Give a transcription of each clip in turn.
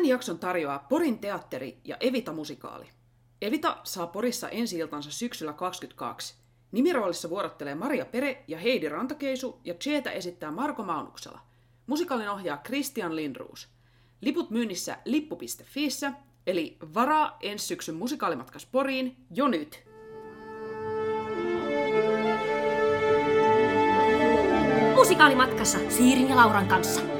Tämän jakson tarjoaa Porin teatteri ja Evita musikaali. Evita saa Porissa ensi iltansa syksyllä 22. Nimiroolissa vuorottelee Maria Pere ja Heidi Rantakeisu ja Cheetä esittää Marko Maunuksella. Musikaalin ohjaa Christian Lindruus. Liput myynnissä lippu.fiissä, eli varaa ensi syksyn musikaalimatkas Poriin jo nyt. Musikaalimatkassa Siirin ja Lauran kanssa.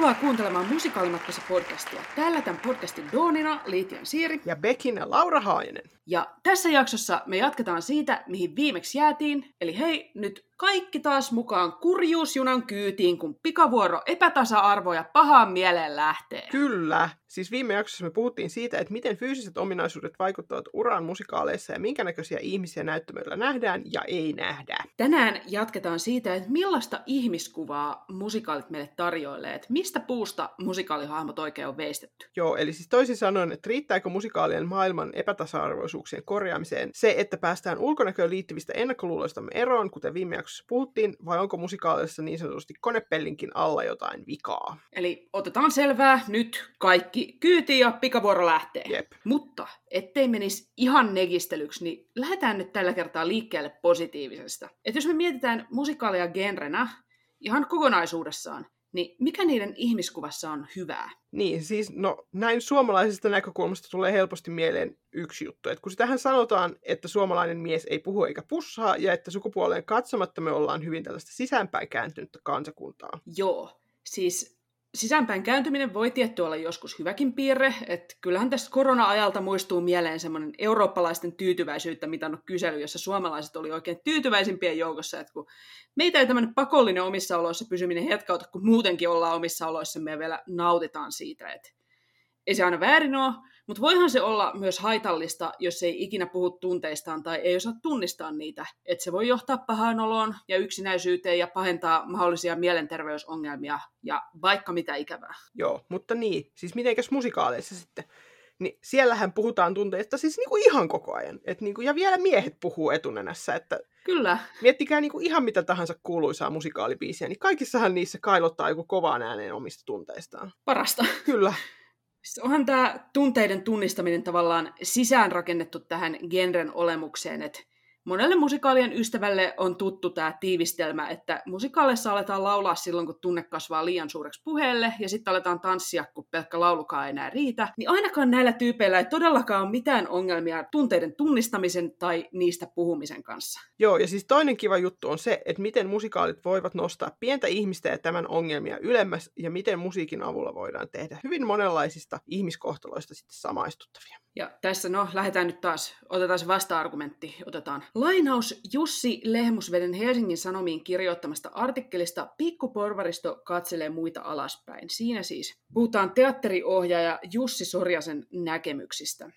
Tervetuloa kuuntelemaan Musikaalimatkassa podcastia. Täällä tämän podcastin Doonina Liitian Siiri. Ja Bekin ja Laura Haajanen. Ja tässä jaksossa me jatketaan siitä, mihin viimeksi jäätiin. Eli hei, nyt kaikki taas mukaan kurjuusjunan kyytiin, kun pikavuoro epätasa-arvo ja pahaan mieleen lähtee. Kyllä. Siis viime jaksossa me puhuttiin siitä, että miten fyysiset ominaisuudet vaikuttavat uraan musikaaleissa ja minkä näköisiä ihmisiä näyttämöllä nähdään ja ei nähdä. Tänään jatketaan siitä, että millaista ihmiskuvaa musikaalit meille tarjoilee, että mistä puusta musikaalihahmot oikein on veistetty. Joo, eli siis toisin sanoen, että riittääkö musikaalien maailman epätasa-arvoisuuksien korjaamiseen se, että päästään ulkonäköön liittyvistä ennakkoluuloistamme eroon, kuten viime jaksossa puhuttiin, vai onko musikaalissa niin sanotusti konepellinkin alla jotain vikaa? Eli otetaan selvää nyt kaikki kyyti ja pikavuoro lähtee. Jep. Mutta ettei menisi ihan negistelyksi, niin lähdetään nyt tällä kertaa liikkeelle positiivisesta. Et jos me mietitään musikaalia genrenä ihan kokonaisuudessaan, niin mikä niiden ihmiskuvassa on hyvää? Niin, siis no näin suomalaisesta näkökulmasta tulee helposti mieleen yksi juttu, että kun sitähän sanotaan, että suomalainen mies ei puhu eikä pussaa, ja että sukupuoleen katsomatta me ollaan hyvin tällaista sisäänpäin kääntynyttä kansakuntaa. Joo, siis sisäänpäin kääntyminen voi tietty olla joskus hyväkin piirre, että kyllähän tästä korona-ajalta muistuu mieleen semmoinen eurooppalaisten tyytyväisyyttä mitannut kysely, jossa suomalaiset oli oikein tyytyväisimpien joukossa, että kun meitä ei tämmöinen pakollinen omissa oloissa pysyminen hetkauta, kun muutenkin ollaan omissa oloissa, me vielä nautitaan siitä, että ei se aina väärin ole, mutta voihan se olla myös haitallista, jos ei ikinä puhu tunteistaan tai ei osaa tunnistaa niitä. Että se voi johtaa pahaan oloon ja yksinäisyyteen ja pahentaa mahdollisia mielenterveysongelmia ja vaikka mitä ikävää. Joo, mutta niin, siis mitenkäs musikaaleissa sitten? Niin siellähän puhutaan tunteista siis niinku ihan koko ajan. Et niinku, ja vielä miehet puhuu etunenässä, että Kyllä. miettikää niinku ihan mitä tahansa kuuluisaa musikaalibiisiä, niin kaikissahan niissä kailottaa joku kovaan ääneen omista tunteistaan. Parasta. Kyllä, onhan tämä tunteiden tunnistaminen tavallaan sisäänrakennettu tähän genren olemukseen, että monelle musikaalien ystävälle on tuttu tämä tiivistelmä, että musikaaleissa aletaan laulaa silloin, kun tunne kasvaa liian suureksi puheelle, ja sitten aletaan tanssia, kun pelkkä laulukaan ei enää riitä. Niin ainakaan näillä tyypeillä ei todellakaan ole mitään ongelmia tunteiden tunnistamisen tai niistä puhumisen kanssa. Joo, ja siis toinen kiva juttu on se, että miten musikaalit voivat nostaa pientä ihmistä ja tämän ongelmia ylemmäs, ja miten musiikin avulla voidaan tehdä hyvin monenlaisista ihmiskohtaloista sitten samaistuttavia. Ja tässä no, lähdetään nyt taas, otetaan se vasta-argumentti, otetaan. Lainaus Jussi Lehmusveden Helsingin Sanomiin kirjoittamasta artikkelista Pikkuporvaristo katselee muita alaspäin. Siinä siis puhutaan teatteriohjaaja Jussi Sorjasen näkemyksistä.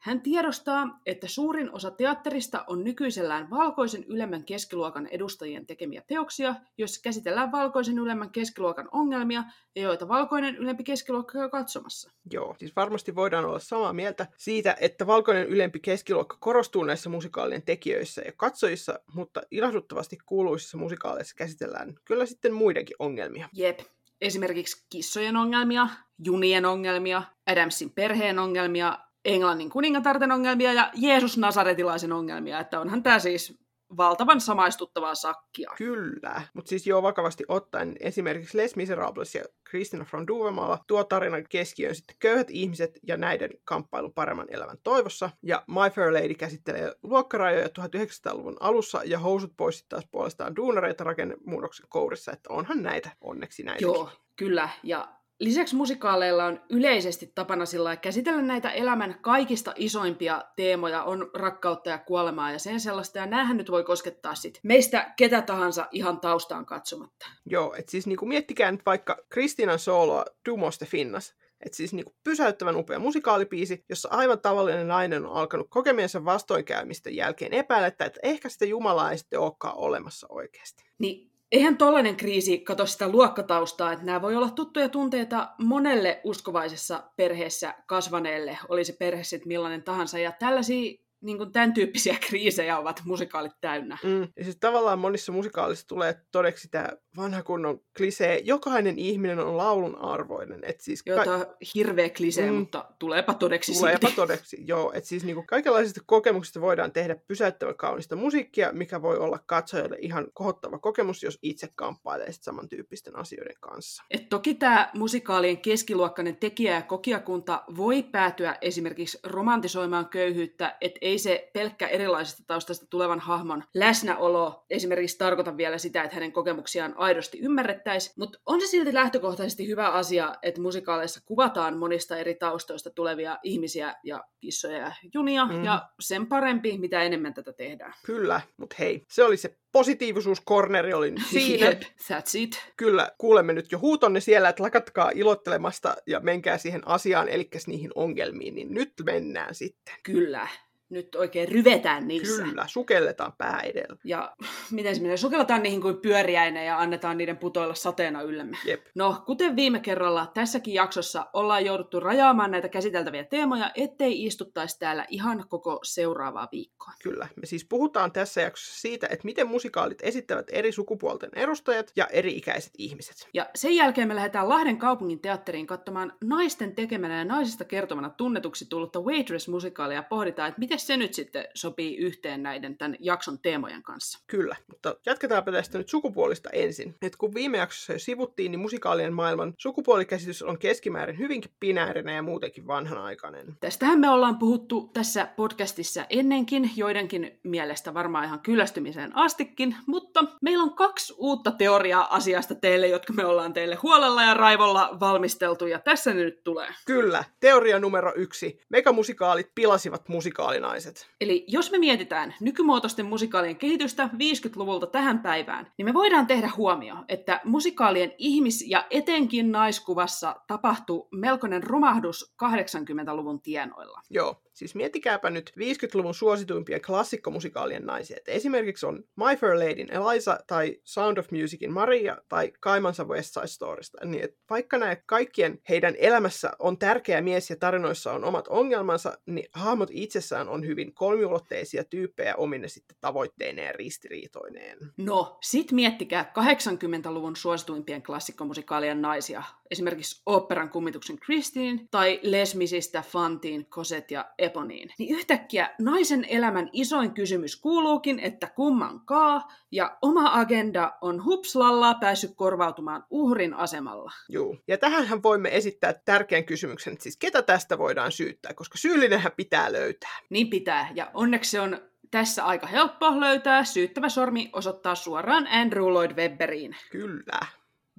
Hän tiedostaa, että suurin osa teatterista on nykyisellään valkoisen ylemmän keskiluokan edustajien tekemiä teoksia, joissa käsitellään valkoisen ylemmän keskiluokan ongelmia ja joita valkoinen ylempi keskiluokka käy katsomassa. Joo, siis varmasti voidaan olla samaa mieltä siitä, että valkoinen ylempi keskiluokka korostuu näissä musikaalien tekijöissä ja katsojissa, mutta ilahduttavasti kuuluisissa musikaaleissa käsitellään kyllä sitten muidenkin ongelmia. Jep. Esimerkiksi kissojen ongelmia, junien ongelmia, Adamsin perheen ongelmia, Englannin kuningatarten ongelmia ja Jeesus Nasaretilaisen ongelmia, että onhan tämä siis valtavan samaistuttavaa sakkia. Kyllä, mutta siis joo vakavasti ottaen esimerkiksi Les Miserables ja Christina from Duvemalla tuo tarinan keskiöön sitten köyhät ihmiset ja näiden kamppailu paremman elämän toivossa. Ja My Fair Lady käsittelee luokkarajoja 1900-luvun alussa ja housut pois taas puolestaan duunareita rakennemuunnoksen kourissa, että onhan näitä onneksi näitä. Joo, kyllä. Ja Lisäksi musikaaleilla on yleisesti tapana sillä käsitellä näitä elämän kaikista isoimpia teemoja, on rakkautta ja kuolemaa ja sen sellaista, ja näähän nyt voi koskettaa sit meistä ketä tahansa ihan taustaan katsomatta. Joo, että siis niinku miettikää nyt vaikka Kristinan sooloa Dumoste Finnas, että siis niinku pysäyttävän upea musikaalipiisi, jossa aivan tavallinen nainen on alkanut kokemiensa vastoinkäymisten jälkeen epäillä, että ehkä sitä Jumalaa ei sitten olekaan olemassa oikeasti. Niin Eihän tollainen kriisi kato sitä luokkataustaa, että nämä voi olla tuttuja tunteita monelle uskovaisessa perheessä kasvaneelle, oli se perhe sitten millainen tahansa. Ja tällaisia niin kuin tämän tyyppisiä kriisejä ovat musikaalit täynnä. Mm. Ja siis tavallaan monissa musikaalissa tulee todeksi tämä vanha kunnon klisee, jokainen ihminen on laulun arvoinen. Et siis Joo, ka- on hirveä klisee, mm. mutta tuleepa todeksi Tuleepa silti. todeksi, joo. Et siis niinku kaikenlaisista kokemuksista voidaan tehdä pysäyttävä kaunista musiikkia, mikä voi olla katsojalle ihan kohottava kokemus, jos itse kamppailee samantyyppisten asioiden kanssa. Et toki tämä musikaalien keskiluokkainen tekijä- ja kokijakunta voi päätyä esimerkiksi romantisoimaan köyhyyttä, että ei se pelkkä erilaisista taustasta tulevan hahmon läsnäolo esimerkiksi tarkoita vielä sitä, että hänen kokemuksiaan aidosti ymmärrettäisiin, mutta on se silti lähtökohtaisesti hyvä asia, että musikaaleissa kuvataan monista eri taustoista tulevia ihmisiä ja kissoja ja junia, mm. ja sen parempi, mitä enemmän tätä tehdään. Kyllä, mutta hei, se oli se positiivisuuskorneri oli siinä. Yep, that's it. Kyllä, kuulemme nyt jo huutonne siellä, että lakatkaa ilottelemasta ja menkää siihen asiaan, eli niihin ongelmiin, niin nyt mennään sitten. Kyllä nyt oikein ryvetään niissä. Kyllä, sukelletaan pää edellä. Ja miten se menee? Sukelletaan niihin kuin pyöriäinen ja annetaan niiden putoilla sateena yllemme. Jep. No, kuten viime kerralla, tässäkin jaksossa ollaan jouduttu rajaamaan näitä käsiteltäviä teemoja, ettei istuttaisi täällä ihan koko seuraavaa viikkoa. Kyllä. Me siis puhutaan tässä jaksossa siitä, että miten musikaalit esittävät eri sukupuolten edustajat ja eri-ikäiset ihmiset. Ja sen jälkeen me lähdetään Lahden kaupungin teatteriin katsomaan naisten tekemänä ja naisista kertomana tunnetuksi tullutta Waitress-musikaalia ja pohditaan, että miten se nyt sitten sopii yhteen näiden tämän jakson teemojen kanssa. Kyllä, mutta jatketaanpa tästä nyt sukupuolista ensin. Et kun viime jaksossa jo sivuttiin, niin musikaalien maailman sukupuolikäsitys on keskimäärin hyvinkin binäärinen ja muutenkin vanhanaikainen. Tästähän me ollaan puhuttu tässä podcastissa ennenkin, joidenkin mielestä varmaan ihan kyllästymiseen astikin, mutta meillä on kaksi uutta teoriaa asiasta teille, jotka me ollaan teille huolella ja raivolla valmisteltu, ja tässä ne nyt tulee. Kyllä, teoria numero yksi. Megamusikaalit pilasivat musikaalina naiset. Eli jos me mietitään nykymuotoisten musikaalien kehitystä 50-luvulta tähän päivään, niin me voidaan tehdä huomio, että musikaalien ihmis- ja etenkin naiskuvassa tapahtuu melkoinen romahdus 80-luvun tienoilla. Joo, Siis miettikääpä nyt 50-luvun suosituimpia klassikkomusikaalien naisia. Et esimerkiksi on My Fair Ladyn Eliza tai Sound of Musicin Maria tai Kaimansa West Side Storysta. Niin et vaikka nämä kaikkien heidän elämässä on tärkeä mies ja tarinoissa on omat ongelmansa, niin hahmot itsessään on hyvin kolmiulotteisia tyyppejä omine sitten tavoitteineen ja ristiriitoineen. No, sit miettikää 80-luvun suosituimpien klassikkomusikaalien naisia. Esimerkiksi operan kummituksen Christine tai Lesmisistä Fantiin, Cosette ja Eponiin. Niin yhtäkkiä naisen elämän isoin kysymys kuuluukin, että kumman kaa, ja oma agenda on hupslalla päässyt korvautumaan uhrin asemalla. Joo, ja tähänhän voimme esittää tärkeän kysymyksen, että siis ketä tästä voidaan syyttää, koska syyllinenhän pitää löytää. Niin pitää, ja onneksi se on tässä aika helppo löytää. Syyttävä sormi osoittaa suoraan Andrew Lloyd Webberiin. Kyllä.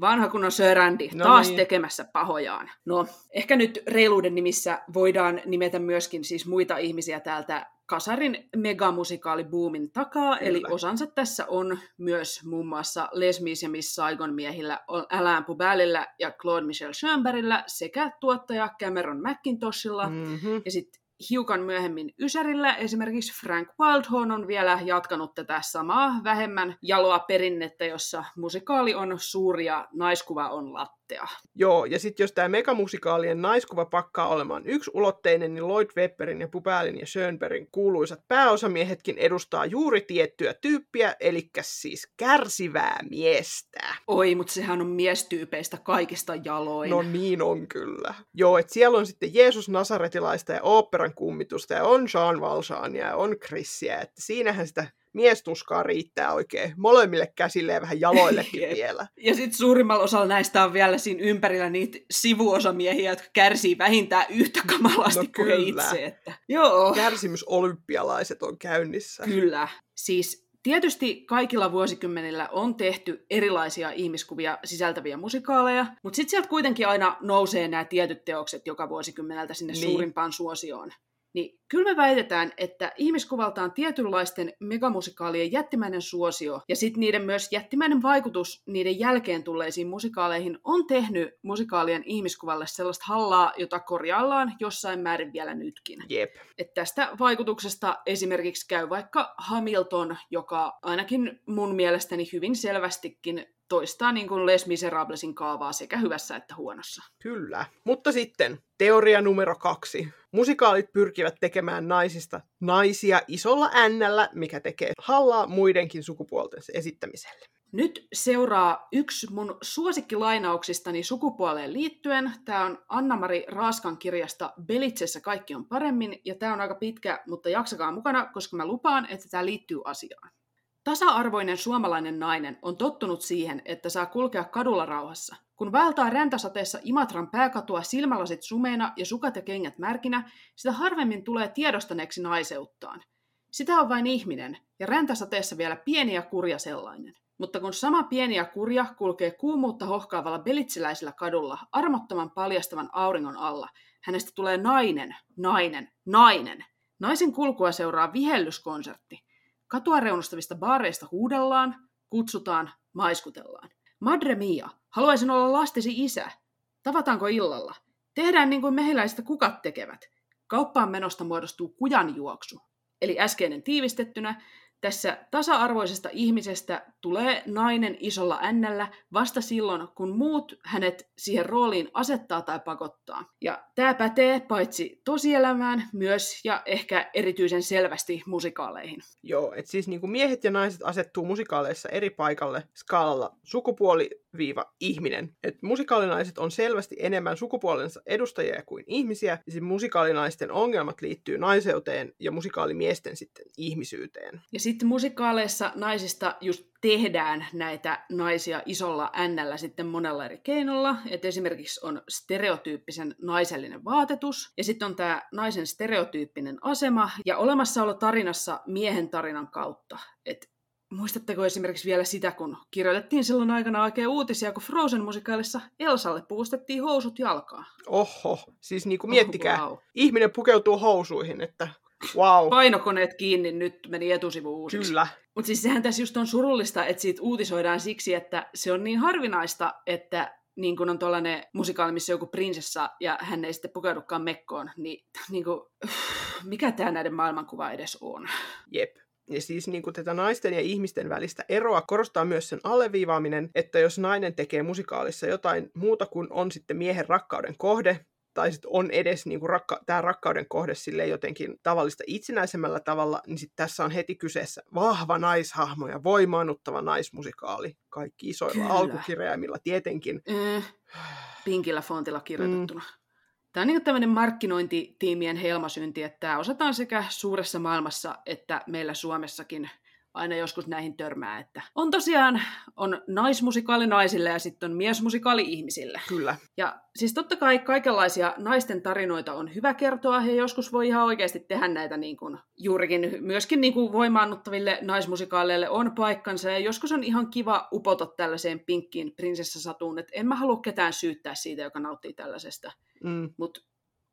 Vanha kunnon Sir Andy, no taas niin. tekemässä pahojaan. No, ehkä nyt reiluuden nimissä voidaan nimetä myöskin siis muita ihmisiä täältä Kasarin megamusikaalibuumin takaa, Kyllä. eli osansa tässä on myös muun muassa Les Mis ja Miss Saigon miehillä Alain Pubälillä ja Claude Michel Schönbergillä sekä tuottaja Cameron McIntoshilla. Mm-hmm. Ja sitten hiukan myöhemmin Ysärillä. Esimerkiksi Frank Wildhorn on vielä jatkanut tätä samaa vähemmän jaloa perinnettä, jossa musikaali on suuri ja naiskuva on lattia lattea. Joo, ja sitten jos tämä megamusikaalien naiskuva pakkaa olemaan yksi ulotteinen, niin Lloyd Webberin ja Pupälin ja Schönbergin kuuluisat pääosamiehetkin edustaa juuri tiettyä tyyppiä, eli siis kärsivää miestä. Oi, mutta sehän on miestyypeistä kaikista jaloin. No niin on kyllä. Joo, että siellä on sitten Jeesus Nasaretilaista ja oopperan kummitusta ja on Jean Valjeania ja on Chrissiä, että siinähän sitä miestuskaa riittää oikein molemmille käsille ja vähän jaloillekin vielä. Ja sitten suurimmalla osalla näistä on vielä siinä ympärillä niitä sivuosamiehiä, jotka kärsii vähintään yhtä kamalasti no, kuin itse. Että... Joo. Kärsimysolympialaiset on käynnissä. Kyllä. Siis Tietysti kaikilla vuosikymmenillä on tehty erilaisia ihmiskuvia sisältäviä musikaaleja, mutta sitten sieltä kuitenkin aina nousee nämä tietyt teokset joka vuosikymmeneltä sinne niin. suurimpaan suosioon. Niin kyllä me väitetään, että ihmiskuvaltaan tietynlaisten megamusikaalien jättimäinen suosio ja sitten niiden myös jättimäinen vaikutus niiden jälkeen tulleisiin musikaaleihin on tehnyt musikaalien ihmiskuvalle sellaista hallaa, jota korjaillaan jossain määrin vielä nytkin. Jep. Et tästä vaikutuksesta esimerkiksi käy vaikka Hamilton, joka ainakin mun mielestäni hyvin selvästikin toistaa niin kuin Les Miserablesin kaavaa sekä hyvässä että huonossa. Kyllä. Mutta sitten teoria numero kaksi. Musikaalit pyrkivät tekemään naisista naisia isolla ännällä, mikä tekee hallaa muidenkin sukupuolten esittämiselle. Nyt seuraa yksi mun suosikkilainauksistani sukupuoleen liittyen. Tämä on Anna-Mari Raaskan kirjasta Belitsessä kaikki on paremmin, ja tämä on aika pitkä, mutta jaksakaa mukana, koska mä lupaan, että tämä liittyy asiaan. Tasa-arvoinen suomalainen nainen on tottunut siihen, että saa kulkea kadulla rauhassa. Kun vaeltaa räntäsateessa Imatran pääkatua silmälasit sumeina ja sukat ja kengät märkinä, sitä harvemmin tulee tiedostaneeksi naiseuttaan. Sitä on vain ihminen, ja räntäsateessa vielä pieni ja kurja sellainen. Mutta kun sama pieni ja kurja kulkee kuumuutta hohkaavalla belitsiläisellä kadulla armottoman paljastavan auringon alla, hänestä tulee nainen, nainen, nainen. Naisen kulkua seuraa vihellyskonsertti. Katua reunustavista baareista huudellaan, kutsutaan, maiskutellaan. Madre mia, haluaisin olla lastesi isä. Tavataanko illalla? Tehdään niin kuin mehiläiset kukat tekevät. Kauppaan menosta muodostuu kujan juoksu. Eli äskeinen tiivistettynä, tässä tasa-arvoisesta ihmisestä tulee nainen isolla ännällä vasta silloin, kun muut hänet siihen rooliin asettaa tai pakottaa. Ja tämä pätee paitsi tosielämään myös ja ehkä erityisen selvästi musikaaleihin. Joo, että siis niin kuin miehet ja naiset asettuu musikaaleissa eri paikalle skaalalla sukupuoli viiva ihminen. Et musikaalinaiset on selvästi enemmän sukupuolensa edustajia kuin ihmisiä, ja siis musikaalinaisten ongelmat liittyy naiseuteen ja musikaalimiesten sitten ihmisyyteen. Ja sitten musikaaleissa naisista just tehdään näitä naisia isolla ännällä sitten monella eri keinolla. Et esimerkiksi on stereotyyppisen naisellinen vaatetus, ja sitten on tämä naisen stereotyyppinen asema, ja olemassaolo tarinassa miehen tarinan kautta. Et Muistatteko esimerkiksi vielä sitä, kun kirjoitettiin silloin aikana oikein uutisia, kun Frozen-musikaalissa Elsalle puustettiin housut jalkaan? Oho, siis niin kuin miettikää, oh, wow. ihminen pukeutuu housuihin, että wow. Painokoneet kiinni, nyt meni etusivu uusiksi. Kyllä. Mutta siis sehän tässä just on surullista, että siitä uutisoidaan siksi, että se on niin harvinaista, että niin kun on tuollainen musikaali, missä joku prinsessa ja hän ei sitten pukeudukaan mekkoon, niin, niin kuin, mikä tämä näiden maailmankuva edes on? Jep. Ja siis niin kuin tätä naisten ja ihmisten välistä eroa korostaa myös sen alleviivaaminen, että jos nainen tekee musikaalissa jotain muuta kuin on sitten miehen rakkauden kohde, tai sitten on edes niin kuin rakka- tämä rakkauden kohde sille jotenkin tavallista itsenäisemmällä tavalla, niin sitten tässä on heti kyseessä vahva naishahmo ja voimaannuttava naismusikaali. Kaikki isoilla Kyllä. alkukirjaimilla tietenkin. Mm, pinkillä fontilla kirjoitettuna. Mm. Tämä on niin tämmöinen markkinointitiimien helmasynti, että tämä osataan sekä suuressa maailmassa että meillä Suomessakin aina joskus näihin törmää, että on tosiaan on naismusikaali naisille ja sitten on miesmusikaali ihmisille. Kyllä. Ja siis totta kai kaikenlaisia naisten tarinoita on hyvä kertoa ja joskus voi ihan oikeasti tehdä näitä niin kuin, juurikin myöskin niin kuin voimaannuttaville naismusikaaleille on paikkansa ja joskus on ihan kiva upota tällaiseen pinkkiin prinsessasatuun, että en mä halua ketään syyttää siitä, joka nauttii tällaisesta. Mm. Mutta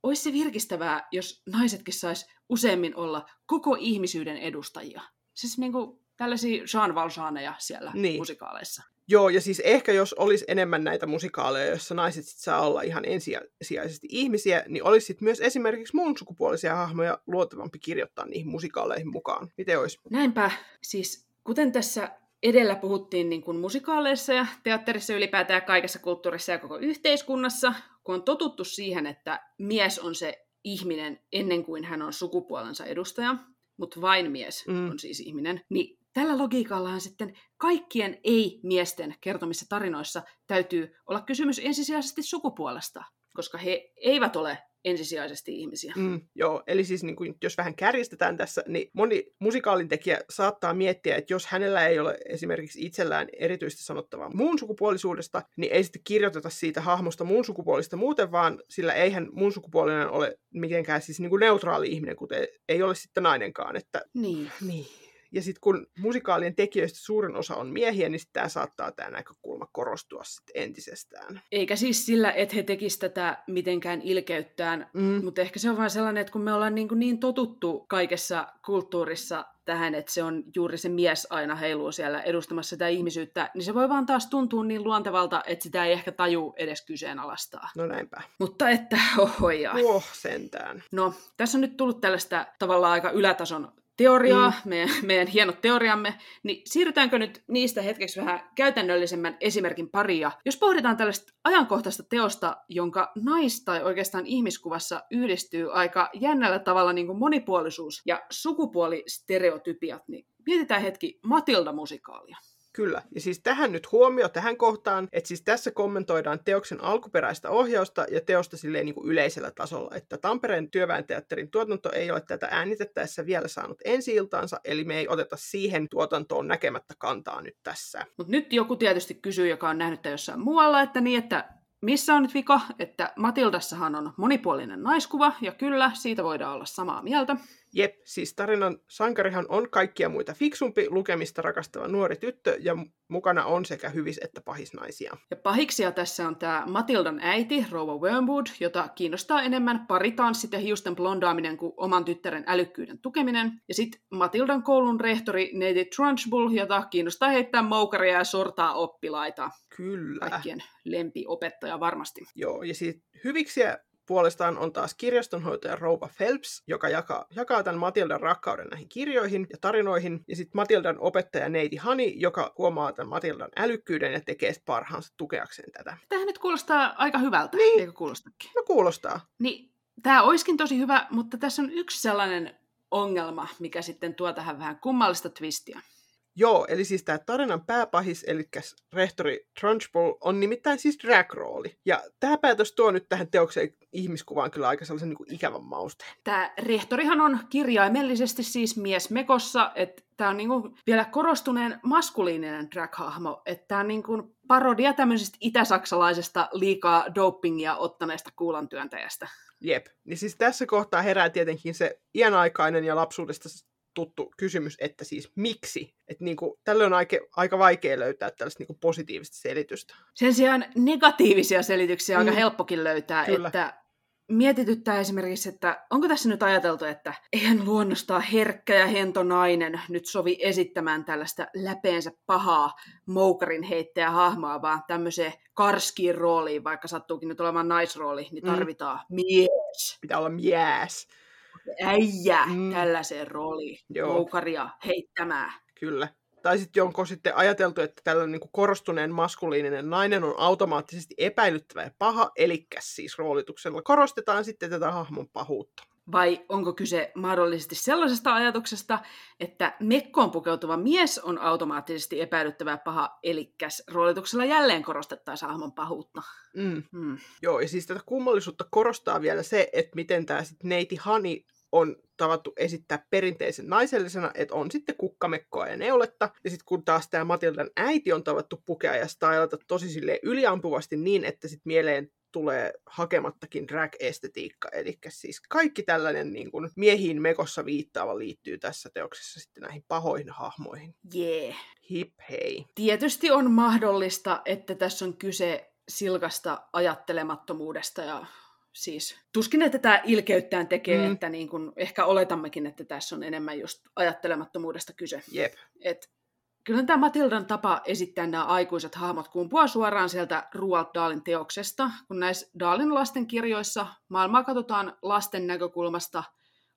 olisi se virkistävää, jos naisetkin sais useammin olla koko ihmisyyden edustajia. Siis niin kuin tällaisia Jean Valjeaneja siellä niin. musikaaleissa. Joo, ja siis ehkä jos olisi enemmän näitä musikaaleja, joissa naiset sit saa olla ihan ensisijaisesti ihmisiä, niin olisi sit myös esimerkiksi muun sukupuolisia hahmoja luotavampi kirjoittaa niihin musikaaleihin mukaan. Miten olisi? Näinpä. Siis kuten tässä edellä puhuttiin niin kuin musikaaleissa ja teatterissa ylipäätään kaikessa kulttuurissa ja koko yhteiskunnassa, kun on totuttu siihen, että mies on se ihminen ennen kuin hän on sukupuolensa edustaja, mutta vain mies mm. on siis ihminen, niin tällä logiikallahan sitten kaikkien ei-miesten kertomissa tarinoissa täytyy olla kysymys ensisijaisesti sukupuolesta, koska he eivät ole ensisijaisesti ihmisiä. Mm, joo, eli siis niin kuin, jos vähän kärjistetään tässä, niin moni musikaalin tekijä saattaa miettiä, että jos hänellä ei ole esimerkiksi itsellään erityisesti sanottavaa muun sukupuolisuudesta, niin ei sitten kirjoiteta siitä hahmosta muun sukupuolista muuten, vaan sillä eihän muun sukupuolinen ole mitenkään siis niin kuin neutraali ihminen, kuten ei ole sitten nainenkaan. Että... Niin. niin. Ja sitten kun musikaalien tekijöistä suurin osa on miehiä, niin tämä saattaa tämä näkökulma korostua sitten entisestään. Eikä siis sillä, että he tekisivät tätä mitenkään ilkeyttään, mm. mutta ehkä se on vain sellainen, että kun me ollaan niin, kuin niin totuttu kaikessa kulttuurissa tähän, että se on juuri se mies aina heiluu siellä edustamassa sitä ihmisyyttä, niin se voi vaan taas tuntua niin luontevalta, että sitä ei ehkä taju edes kyseenalaistaa. No näinpä. Mutta että, ohoja. Oh, sentään. No, tässä on nyt tullut tällaista tavallaan aika ylätason teoriaa, mm. meidän, meidän hienot teoriamme, niin siirrytäänkö nyt niistä hetkeksi vähän käytännöllisemmän esimerkin paria? Jos pohditaan tällaista ajankohtaista teosta, jonka nais- tai oikeastaan ihmiskuvassa yhdistyy aika jännällä tavalla niin kuin monipuolisuus ja sukupuolistereotypiat, niin mietitään hetki Matilda-musikaalia. Kyllä. Ja siis tähän nyt huomio tähän kohtaan, että siis tässä kommentoidaan teoksen alkuperäistä ohjausta ja teosta silleen niin kuin yleisellä tasolla, että Tampereen työväenteatterin tuotanto ei ole tätä äänitettäessä vielä saanut ensi iltaansa, eli me ei oteta siihen tuotantoon näkemättä kantaa nyt tässä. Mutta nyt joku tietysti kysyy, joka on nähnyt jossain muualla, että niin, että missä on nyt vika, että Matildassahan on monipuolinen naiskuva, ja kyllä, siitä voidaan olla samaa mieltä. Jep, siis tarinan sankarihan on kaikkia muita fiksumpi, lukemista rakastava nuori tyttö, ja mukana on sekä hyvis- että pahisnaisia. Ja pahiksia tässä on tämä Matildan äiti, Rouva Wormwood, jota kiinnostaa enemmän paritanssit ja hiusten blondaaminen kuin oman tyttären älykkyyden tukeminen. Ja sitten Matildan koulun rehtori Neiti Trunchbull, jota kiinnostaa heittää moukaria ja sortaa oppilaita. Kyllä. Kaikkien lempiopettaja varmasti. Joo, ja siis hyviksiä puolestaan on taas kirjastonhoitaja Rouva Phelps, joka jakaa, jakaa tämän Matildan rakkauden näihin kirjoihin ja tarinoihin. Ja sitten Matildan opettaja Neiti Hani, joka huomaa tämän Matildan älykkyyden ja tekee parhaansa tukeakseen tätä. Tähän nyt kuulostaa aika hyvältä, Niin. eikö kuulostakin? No kuulostaa. Niin, tämä olisikin tosi hyvä, mutta tässä on yksi sellainen ongelma, mikä sitten tuo tähän vähän kummallista twistiä. Joo, eli siis tämä tarinan pääpahis, eli rehtori Trunchbull, on nimittäin siis drag-rooli. Ja tämä päätös tuo nyt tähän teokseen ihmiskuvaan kyllä aika sellaisen niin kuin ikävän mausteen. Tämä rehtorihan on kirjaimellisesti siis mies mekossa, että tämä on niinku vielä korostuneen maskuliininen drag-hahmo, että tämä on niinku parodia tämmöisestä itäsaksalaisesta liikaa dopingia ottaneesta kuulantyöntäjästä. Jep. Niin siis tässä kohtaa herää tietenkin se iänaikainen ja lapsuudesta tuttu kysymys, että siis miksi? Että niin kuin, tällöin on aika, aika vaikea löytää tällaista niin kuin positiivista selitystä. Sen sijaan negatiivisia selityksiä on Mm. aika helppokin löytää, Kyllä. että mietityttää esimerkiksi, että onko tässä nyt ajateltu, että eihän luonnostaan herkkä ja hento nainen nyt sovi esittämään tällaista läpeensä pahaa moukarin heittäjä hahmoa, vaan tämmöiseen karskiin rooliin, vaikka sattuukin nyt olemaan naisrooli, niin Mm. tarvitaan mies, Pitää olla mies. Äijä Mm. tällaiseen rooliin, Joo. moukaria heittämään. Kyllä. Tai sitten onko sitten ajateltu, että tällainen niin kuin korostuneen maskuliininen nainen on automaattisesti epäilyttävä ja paha, eli siis roolituksella korostetaan sitten tätä hahmon pahuutta. Vai onko kyse mahdollisesti sellaisesta ajatuksesta, että mekkoon pukeutuva mies on automaattisesti epäilyttävä ja paha, eli roolituksella jälleen korostettaisiin hahmon pahuutta? Mm. Hmm. Joo, ja siis tätä kummallisuutta korostaa vielä se, että miten tämä sitten neiti Hani on tavattu esittää perinteisen naisellisena, että on sitten kukkamekkoa ja neuletta. Ja sitten kun taas tämä Matildan äiti on tavattu pukea ja stylata tosi silleen yliampuvasti niin, että sitten mieleen tulee hakemattakin drag-estetiikka. Eli siis kaikki tällainen niin kuin miehiin mekossa viittaava liittyy tässä teoksessa sitten näihin pahoihin hahmoihin. Jee. Yeah. Hip hei. Tietysti on mahdollista, että tässä on kyse silkasta ajattelemattomuudesta ja siis tuskin, että tämä ilkeyttään tekee, Mm. että niin kun ehkä oletammekin, että tässä on enemmän just ajattelemattomuudesta kyse. Jep. Et kyllä tämä Matildan tapa esittää nämä aikuiset hahmot kumpuaa suoraan sieltä Roald Dahlin teoksesta, kun näissä Dahlin lastenkirjoissa maailmaa katsotaan lasten näkökulmasta,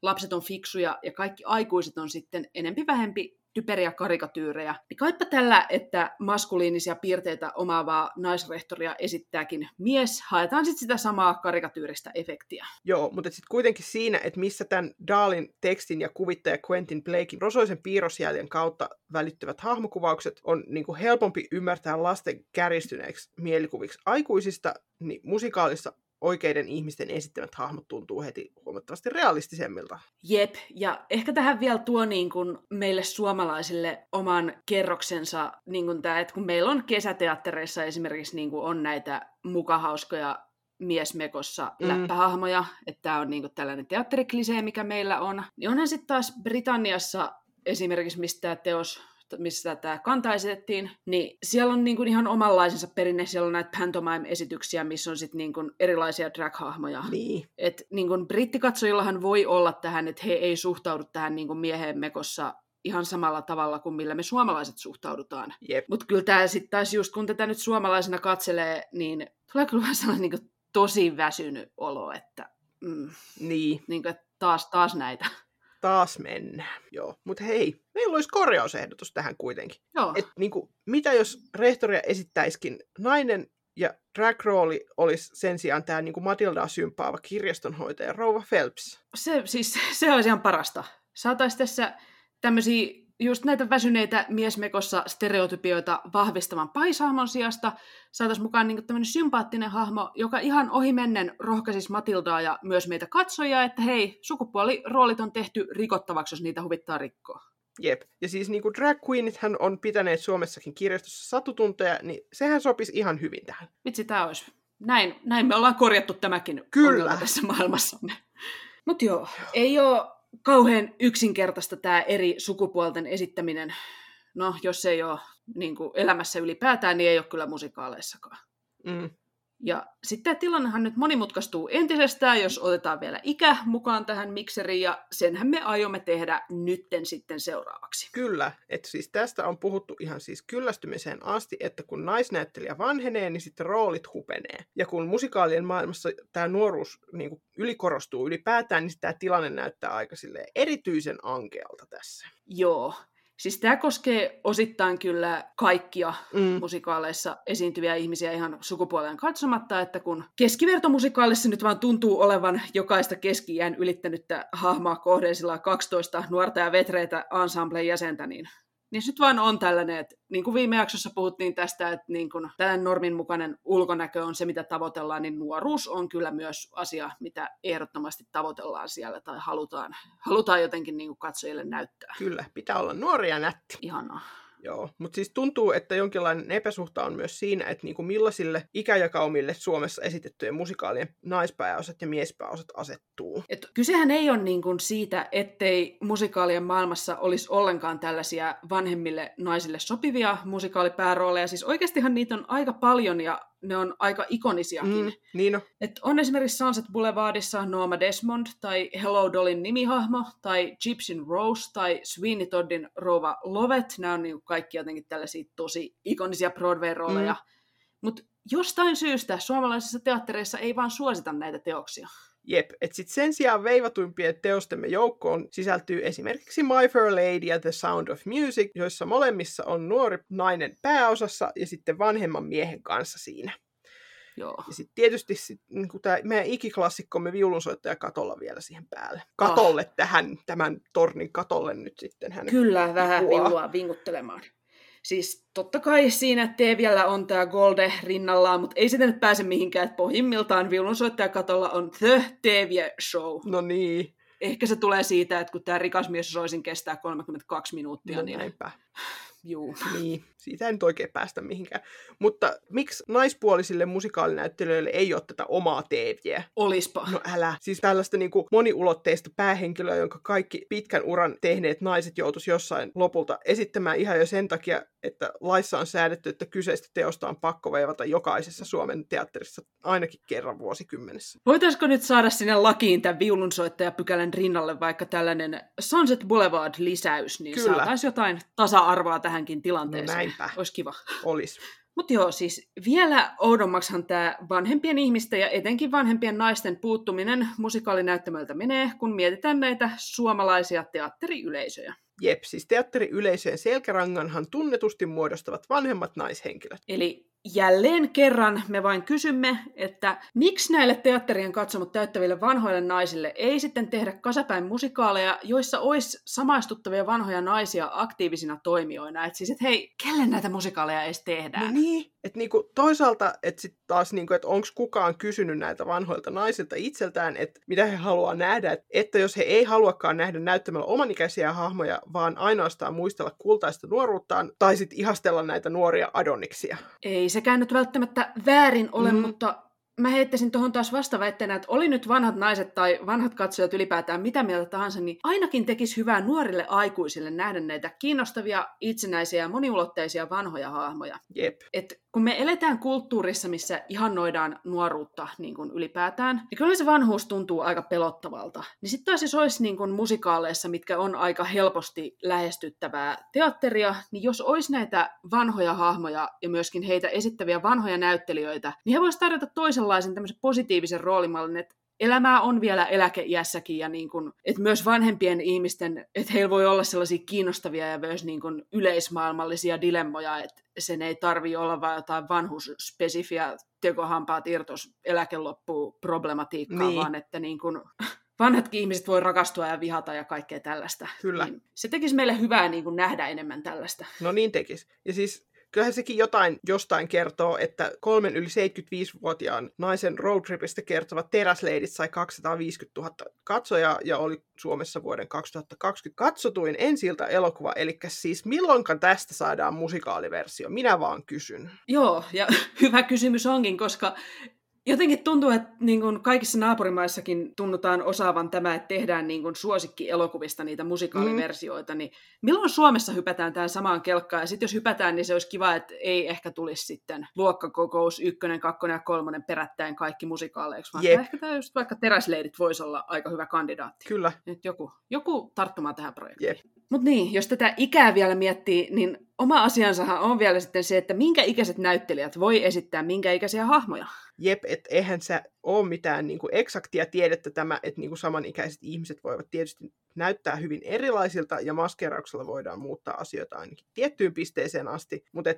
lapset on fiksuja ja kaikki aikuiset on sitten enempi vähempi typeriä karikatyyrejä. Niin kaipa tällä, että maskuliinisia piirteitä omaavaa naisrehtoria esittääkin mies, haetaan sitten sitä samaa karikatyyristä efektiä. Joo, mutta sitten kuitenkin siinä, että missä tämän Daalin tekstin ja kuvittaja Quentin Blakein rosoisen piirrosjäljen kautta välittyvät hahmokuvaukset on niin kuin helpompi ymmärtää lasten kärjistyneeksi mielikuviksi aikuisista, niin musikaalissa oikeiden ihmisten esittämät hahmot tuntuu heti huomattavasti realistisemmilta. Jep, ja ehkä tähän vielä tuo niin kuin meille suomalaisille oman kerroksensa, niin kuin tämä, että kun meillä on kesäteattereissa esimerkiksi niin kuin on näitä mukahauskoja miesmekossa Mm. läppähahmoja, että tämä on niin kuin tällainen teatteriklisee, mikä meillä on, niin onhan sitten taas Britanniassa esimerkiksi, mistä tämä teos missä tämä kanta esitettiin, niin siellä on niin kuin ihan omanlaisensa perinne, siellä on näitä pantomime-esityksiä, missä on sitten niin kuin erilaisia drag-hahmoja. Niin. Et niin kun brittikatsojillahan voi olla tähän, että he ei suhtaudu tähän niin mieheen mekossa ihan samalla tavalla kuin millä me suomalaiset suhtaudutaan. Mutta kyllä tämä sitten taas just, kun tätä nyt suomalaisena katselee, niin tulee kyllä vähän sellainen niin tosi väsynyt olo, että, mm, Niin. niin kuin, että taas, taas näitä. Taas mennään. Joo, mutta hei, meillä olisi korjausehdotus tähän kuitenkin. Joo. Et, niinku, mitä jos rehtoria esittäisikin nainen ja drag rooli olisi sen sijaan tämä niinku Matildaa sympaava kirjastonhoitaja Rouva Phelps? Se, siis, se olisi ihan parasta. Saataisiin tässä tämmöisiä just näitä väsyneitä miesmekossa stereotypioita vahvistavan paisaamon sijasta saataisiin mukaan niin tämmöinen sympaattinen hahmo, joka ihan ohimennen rohkaisisi Matildaa ja myös meitä katsojia, että hei, sukupuoliroolit on tehty rikottavaksi, jos niitä huvittaa rikkoa. Jep. Ja siis niin kuin drag queenithän on pitäneet Suomessakin kirjastossa satutunteja, niin sehän sopisi ihan hyvin tähän. Vitsi, tämä olisi. Näin, näin me ollaan korjattu tämäkin Kyllä. tässä maailmassamme. Mutta joo, ei ole kauhean yksinkertaista tämä eri sukupuolten esittäminen. No, jos ei ole niin kuin elämässä ylipäätään, niin ei ole kyllä musikaaleissakaan. Mm. Ja sitten tämä tilannehan nyt monimutkaistuu entisestään, jos otetaan vielä ikä mukaan tähän mikseriin, ja senhän me aiomme tehdä nytten sitten seuraavaksi. Kyllä, että siis tästä on puhuttu ihan siis kyllästymiseen asti, että kun naisnäyttelijä vanhenee, niin sitten roolit hupenee. Ja kun musikaalien maailmassa tämä nuoruus niin kuin ylikorostuu ylipäätään, niin tämä tilanne näyttää aika erityisen ankealta tässä. Joo. Siis tämä koskee osittain kyllä kaikkia Mm. musikaaleissa esiintyviä ihmisiä ihan sukupuoleen katsomatta, että kun keskivertomusikaalissa nyt vaan tuntuu olevan jokaista keski ylittänyttä hahmoa kohden sillä 12 nuorta ja vetreitä ensemblen jäsentä, niin niin nyt vaan on tällainen, että niin kuin viime jaksossa puhuttiin tästä, että niin kuin tällainen normin mukainen ulkonäkö on se, mitä tavoitellaan, niin nuoruus on kyllä myös asia, mitä ehdottomasti tavoitellaan siellä tai halutaan, halutaan jotenkin niin kuin katsojille näyttää. Kyllä, pitää olla nuori ja nätti. Ihanaa. Joo, mutta siis tuntuu, että jonkinlainen epäsuhta on myös siinä, että niinku millaisille ikäjakaumille Suomessa esitettyjen musikaalien naispääosat ja miespääosat asettuu. Et kysehän ei ole niin kuin siitä, ettei musikaalien maailmassa olisi ollenkaan tällaisia vanhemmille naisille sopivia musikaalipäärooleja. Siis oikeastihan niitä on aika paljon ja ne on aika ikonisiakin. Mm, niin on. Et on esimerkiksi Sunset Boulevardissa Norma Desmond tai Hello Dollin nimihahmo tai Gypsyn Rose tai Sweeney Toddin rouva Lovett. Nämä on niinku kaikki jotenkin tällaisia tosi ikonisia Broadway-rooleja. Mm. Mutta jostain syystä suomalaisissa teattereissa ei vaan suosita näitä teoksia. Jep, että sitten sen sijaan veivatuimpien teostemme joukkoon sisältyy esimerkiksi My Fair Lady ja The Sound of Music, joissa molemmissa on nuori nainen pääosassa ja sitten vanhemman miehen kanssa siinä. Joo. Ja sitten tietysti sit, niin tämä meidän ikiklassikkomme viulunsoittaja katolla vielä siihen päälle. Katolle oh. tähän, tämän tornin katolle nyt sitten hän Kyllä, vähän viulua vinguttelemaan. Siis totta kai siinä Teeviällä on tämä Golde rinnallaan, mutta ei sitä nyt pääse mihinkään, että pohjimmiltaan viulunsoittajakatolla on The Teeviä Show. No niin, Ehkä se tulee siitä, että kun tämä rikas mies soisin kestää 32 minuuttia, no niin näinpä. juu. Niin, siitä ei nyt oikein päästä mihinkään. Mutta miksi naispuolisille musikaalinäyttelijöille ei ole tätä omaa teeviä? Olispa. No älä. Siis tällaista niin kuin moniulotteista päähenkilöä, jonka kaikki pitkän uran tehneet naiset joutuisi jossain lopulta esittämään ihan jo sen takia, että laissa on säädetty, että kyseistä teosta on pakko veivata jokaisessa Suomen teatterissa ainakin kerran vuosikymmenessä. Voitaisiko nyt saada sinne lakiin tämän viulunsoittajapykälän rinnalle vaikka tällainen Sunset Boulevard-lisäys, niin Kyllä. saataisiin jotain tasa-arvoa tähänkin tilanteeseen. No näinpä. Olisi kiva. Olisi. Mutta joo, siis vielä oudommaksihan tämä vanhempien ihmisten ja etenkin vanhempien naisten puuttuminen musikaalinäyttämöltä menee, kun mietitään näitä suomalaisia teatteriyleisöjä. Jep, siis teatteriyleisöjen selkäranganhan tunnetusti muodostavat vanhemmat naishenkilöt. Eli jälleen kerran me vain kysymme, että miksi näille teatterien katsomut täyttäville vanhoille naisille ei sitten tehdä kasapäin musikaaleja, joissa olisi samaistuttavia vanhoja naisia aktiivisina toimijoina. Että siis, että hei, kelle näitä musikaaleja edes tehdään? No niin, että niinku toisaalta, että sitten taas, niinku, että onko kukaan kysynyt näiltä vanhoilta naisilta itseltään, että mitä he haluaa nähdä, että, että jos he ei haluakaan nähdä näyttämällä omanikäisiä hahmoja, vaan ainoastaan muistella kultaista nuoruuttaan, tai sitten ihastella näitä nuoria adoniksia. Ei sekään nyt välttämättä väärin ole, mm. mutta mä heittäisin tuohon taas vastaväitteenä, että oli nyt vanhat naiset tai vanhat katsojat ylipäätään mitä mieltä tahansa, niin ainakin tekisi hyvää nuorille aikuisille nähdä näitä kiinnostavia, itsenäisiä ja moniulotteisia vanhoja hahmoja. Jep. Et kun me eletään kulttuurissa, missä ihannoidaan nuoruutta niin kuin ylipäätään, niin kyllä se vanhuus tuntuu aika pelottavalta. Niin sitten taas jos olisi niin kuin musikaaleissa, mitkä on aika helposti lähestyttävää teatteria, niin jos olisi näitä vanhoja hahmoja ja myöskin heitä esittäviä vanhoja näyttelijöitä, niin he voisivat tarjota toisenlaisen tämmöisen positiivisen roolimallin, että elämää on vielä eläkeiässäkin ja niin kuin, että myös vanhempien ihmisten, että heillä voi olla sellaisia kiinnostavia ja myös niin kuin yleismaailmallisia dilemmoja, että sen ei tarvi olla vain jotain vanhusspesifiä tekohampaat irtos eläkeloppuun problematiikkaa, niin. vaan että niin kuin, vanhatkin ihmiset voi rakastua ja vihata ja kaikkea tällaista. Kyllä. Niin se tekisi meille hyvää niin kuin nähdä enemmän tällaista. No niin tekisi. Ja siis kyllähän sekin jotain jostain kertoo, että kolmen yli 75-vuotiaan naisen roadtripistä kertova teräsleidit sai 250 000 katsojaa ja oli Suomessa vuoden 2020 katsotuin ensi elokuva. Eli siis milloinkaan tästä saadaan musikaaliversio? Minä vaan kysyn. Joo, ja hyvä kysymys onkin, koska Jotenkin tuntuu, että niin kuin kaikissa naapurimaissakin tunnutaan osaavan tämä, että tehdään niin kuin suosikki-elokuvista niitä musikaaliversioita, mm. niin milloin Suomessa hypätään tähän samaan kelkkaan? Ja sitten jos hypätään, niin se olisi kiva, että ei ehkä tulisi sitten luokkakokous ykkönen, kakkonen ja kolmonen perättäin kaikki musikaaleiksi, vaan ehkä tämä just vaikka teräsleidit voisi olla aika hyvä kandidaatti. Kyllä. Että joku, joku tarttumaan tähän projektiin. Mutta niin, jos tätä ikää vielä miettii, niin oma asiansahan on vielä sitten se, että minkä ikäiset näyttelijät voi esittää minkä ikäisiä hahmoja. Jep, että eihän se ole mitään niin kuin eksaktia tiedettä tämä, että niin kuin samanikäiset ihmiset voivat tietysti näyttää hyvin erilaisilta ja maskerauksella voidaan muuttaa asioita ainakin tiettyyn pisteeseen asti, mutta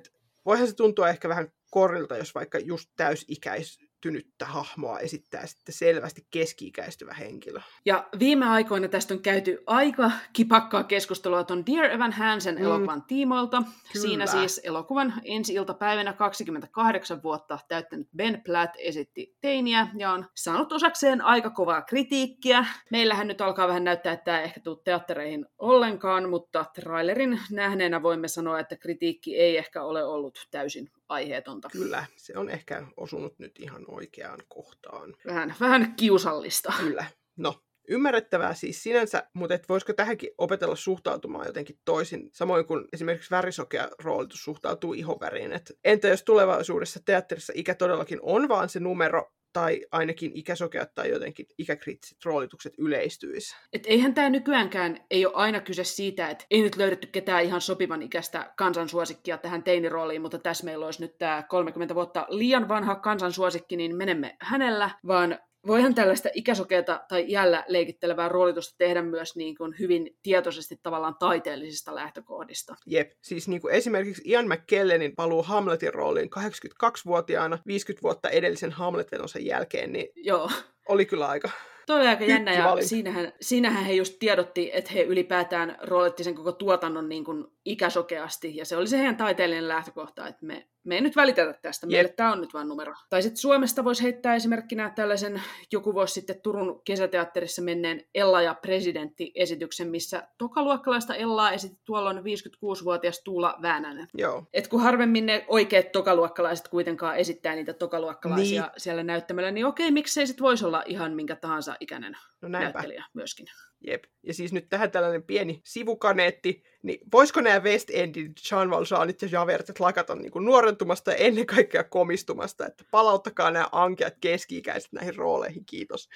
voihan se tuntua ehkä vähän korilta, jos vaikka just täysikäis, kehittynyttä hahmoa esittää sitten selvästi keski-ikäistyvä henkilö. Ja viime aikoina tästä on käyty aika kipakkaa keskustelua tuon Dear Evan Hansen mm. elokuvan tiimoilta. Kyllä. Siinä siis elokuvan ensi iltapäivänä 28 vuotta täyttänyt Ben Platt esitti teiniä ja on saanut osakseen aika kovaa kritiikkiä. Meillähän nyt alkaa vähän näyttää, että tämä ehkä tuu teattereihin ollenkaan, mutta trailerin nähneenä voimme sanoa, että kritiikki ei ehkä ole ollut täysin aiheetonta. Kyllä, se on ehkä osunut nyt ihan oikeaan kohtaan. Vähän, vähän kiusallista. Kyllä. No, ymmärrettävää siis sinänsä, mutta et voisiko tähänkin opetella suhtautumaan jotenkin toisin, samoin kuin esimerkiksi värisokea roolitus suhtautuu ihoväriin. Et entä jos tulevaisuudessa teatterissa ikä todellakin on vaan se numero, tai ainakin ikäsokeat tai jotenkin ikäkriittiset roolitukset yleistyisi. Et eihän tämä nykyäänkään ei ole aina kyse siitä, että ei nyt löydetty ketään ihan sopivan ikäistä kansansuosikkia tähän teinirooliin, mutta tässä meillä olisi nyt tämä 30 vuotta liian vanha kansansuosikki, niin menemme hänellä, vaan voihan tällaista ikäsokeata tai iällä leikittelevää roolitusta tehdä myös niin kuin hyvin tietoisesti tavallaan taiteellisista lähtökohdista. Jep, siis niin kuin esimerkiksi Ian McKellenin paluu Hamletin rooliin 82-vuotiaana 50 vuotta edellisen Hamlet-vetonsa jälkeen, niin Joo. oli kyllä aika oli aika jännä, ja siinähän, siinähän he just tiedotti, että he ylipäätään roolitti sen koko tuotannon niin kuin ikäsokeasti, ja se oli se heidän taiteellinen lähtökohta, että me me ei nyt välitetä tästä, meille tämä on nyt vain numero. Tai sitten Suomesta voisi heittää esimerkkinä tällaisen joku vuosi sitten Turun kesäteatterissa menneen Ella ja presidentti-esityksen, missä tokaluokkalaista Ellaa esitti tuolloin 56-vuotias Tuula Väänänen. Joo. Et kun harvemmin ne oikeat tokaluokkalaiset kuitenkaan esittää niitä tokaluokkalaisia niin. siellä näyttämällä, niin okei, miksei sitten voisi olla ihan minkä tahansa ikäinen no näyttelijä myöskin. Jep. Ja siis nyt tähän tällainen pieni sivukaneetti, niin voisiko nämä West Endin Jean Valjeanit ja Javertet lakata niin kuin nuorentumasta ja ennen kaikkea komistumasta, että palauttakaa nämä ankeat keski-ikäiset näihin rooleihin, kiitos.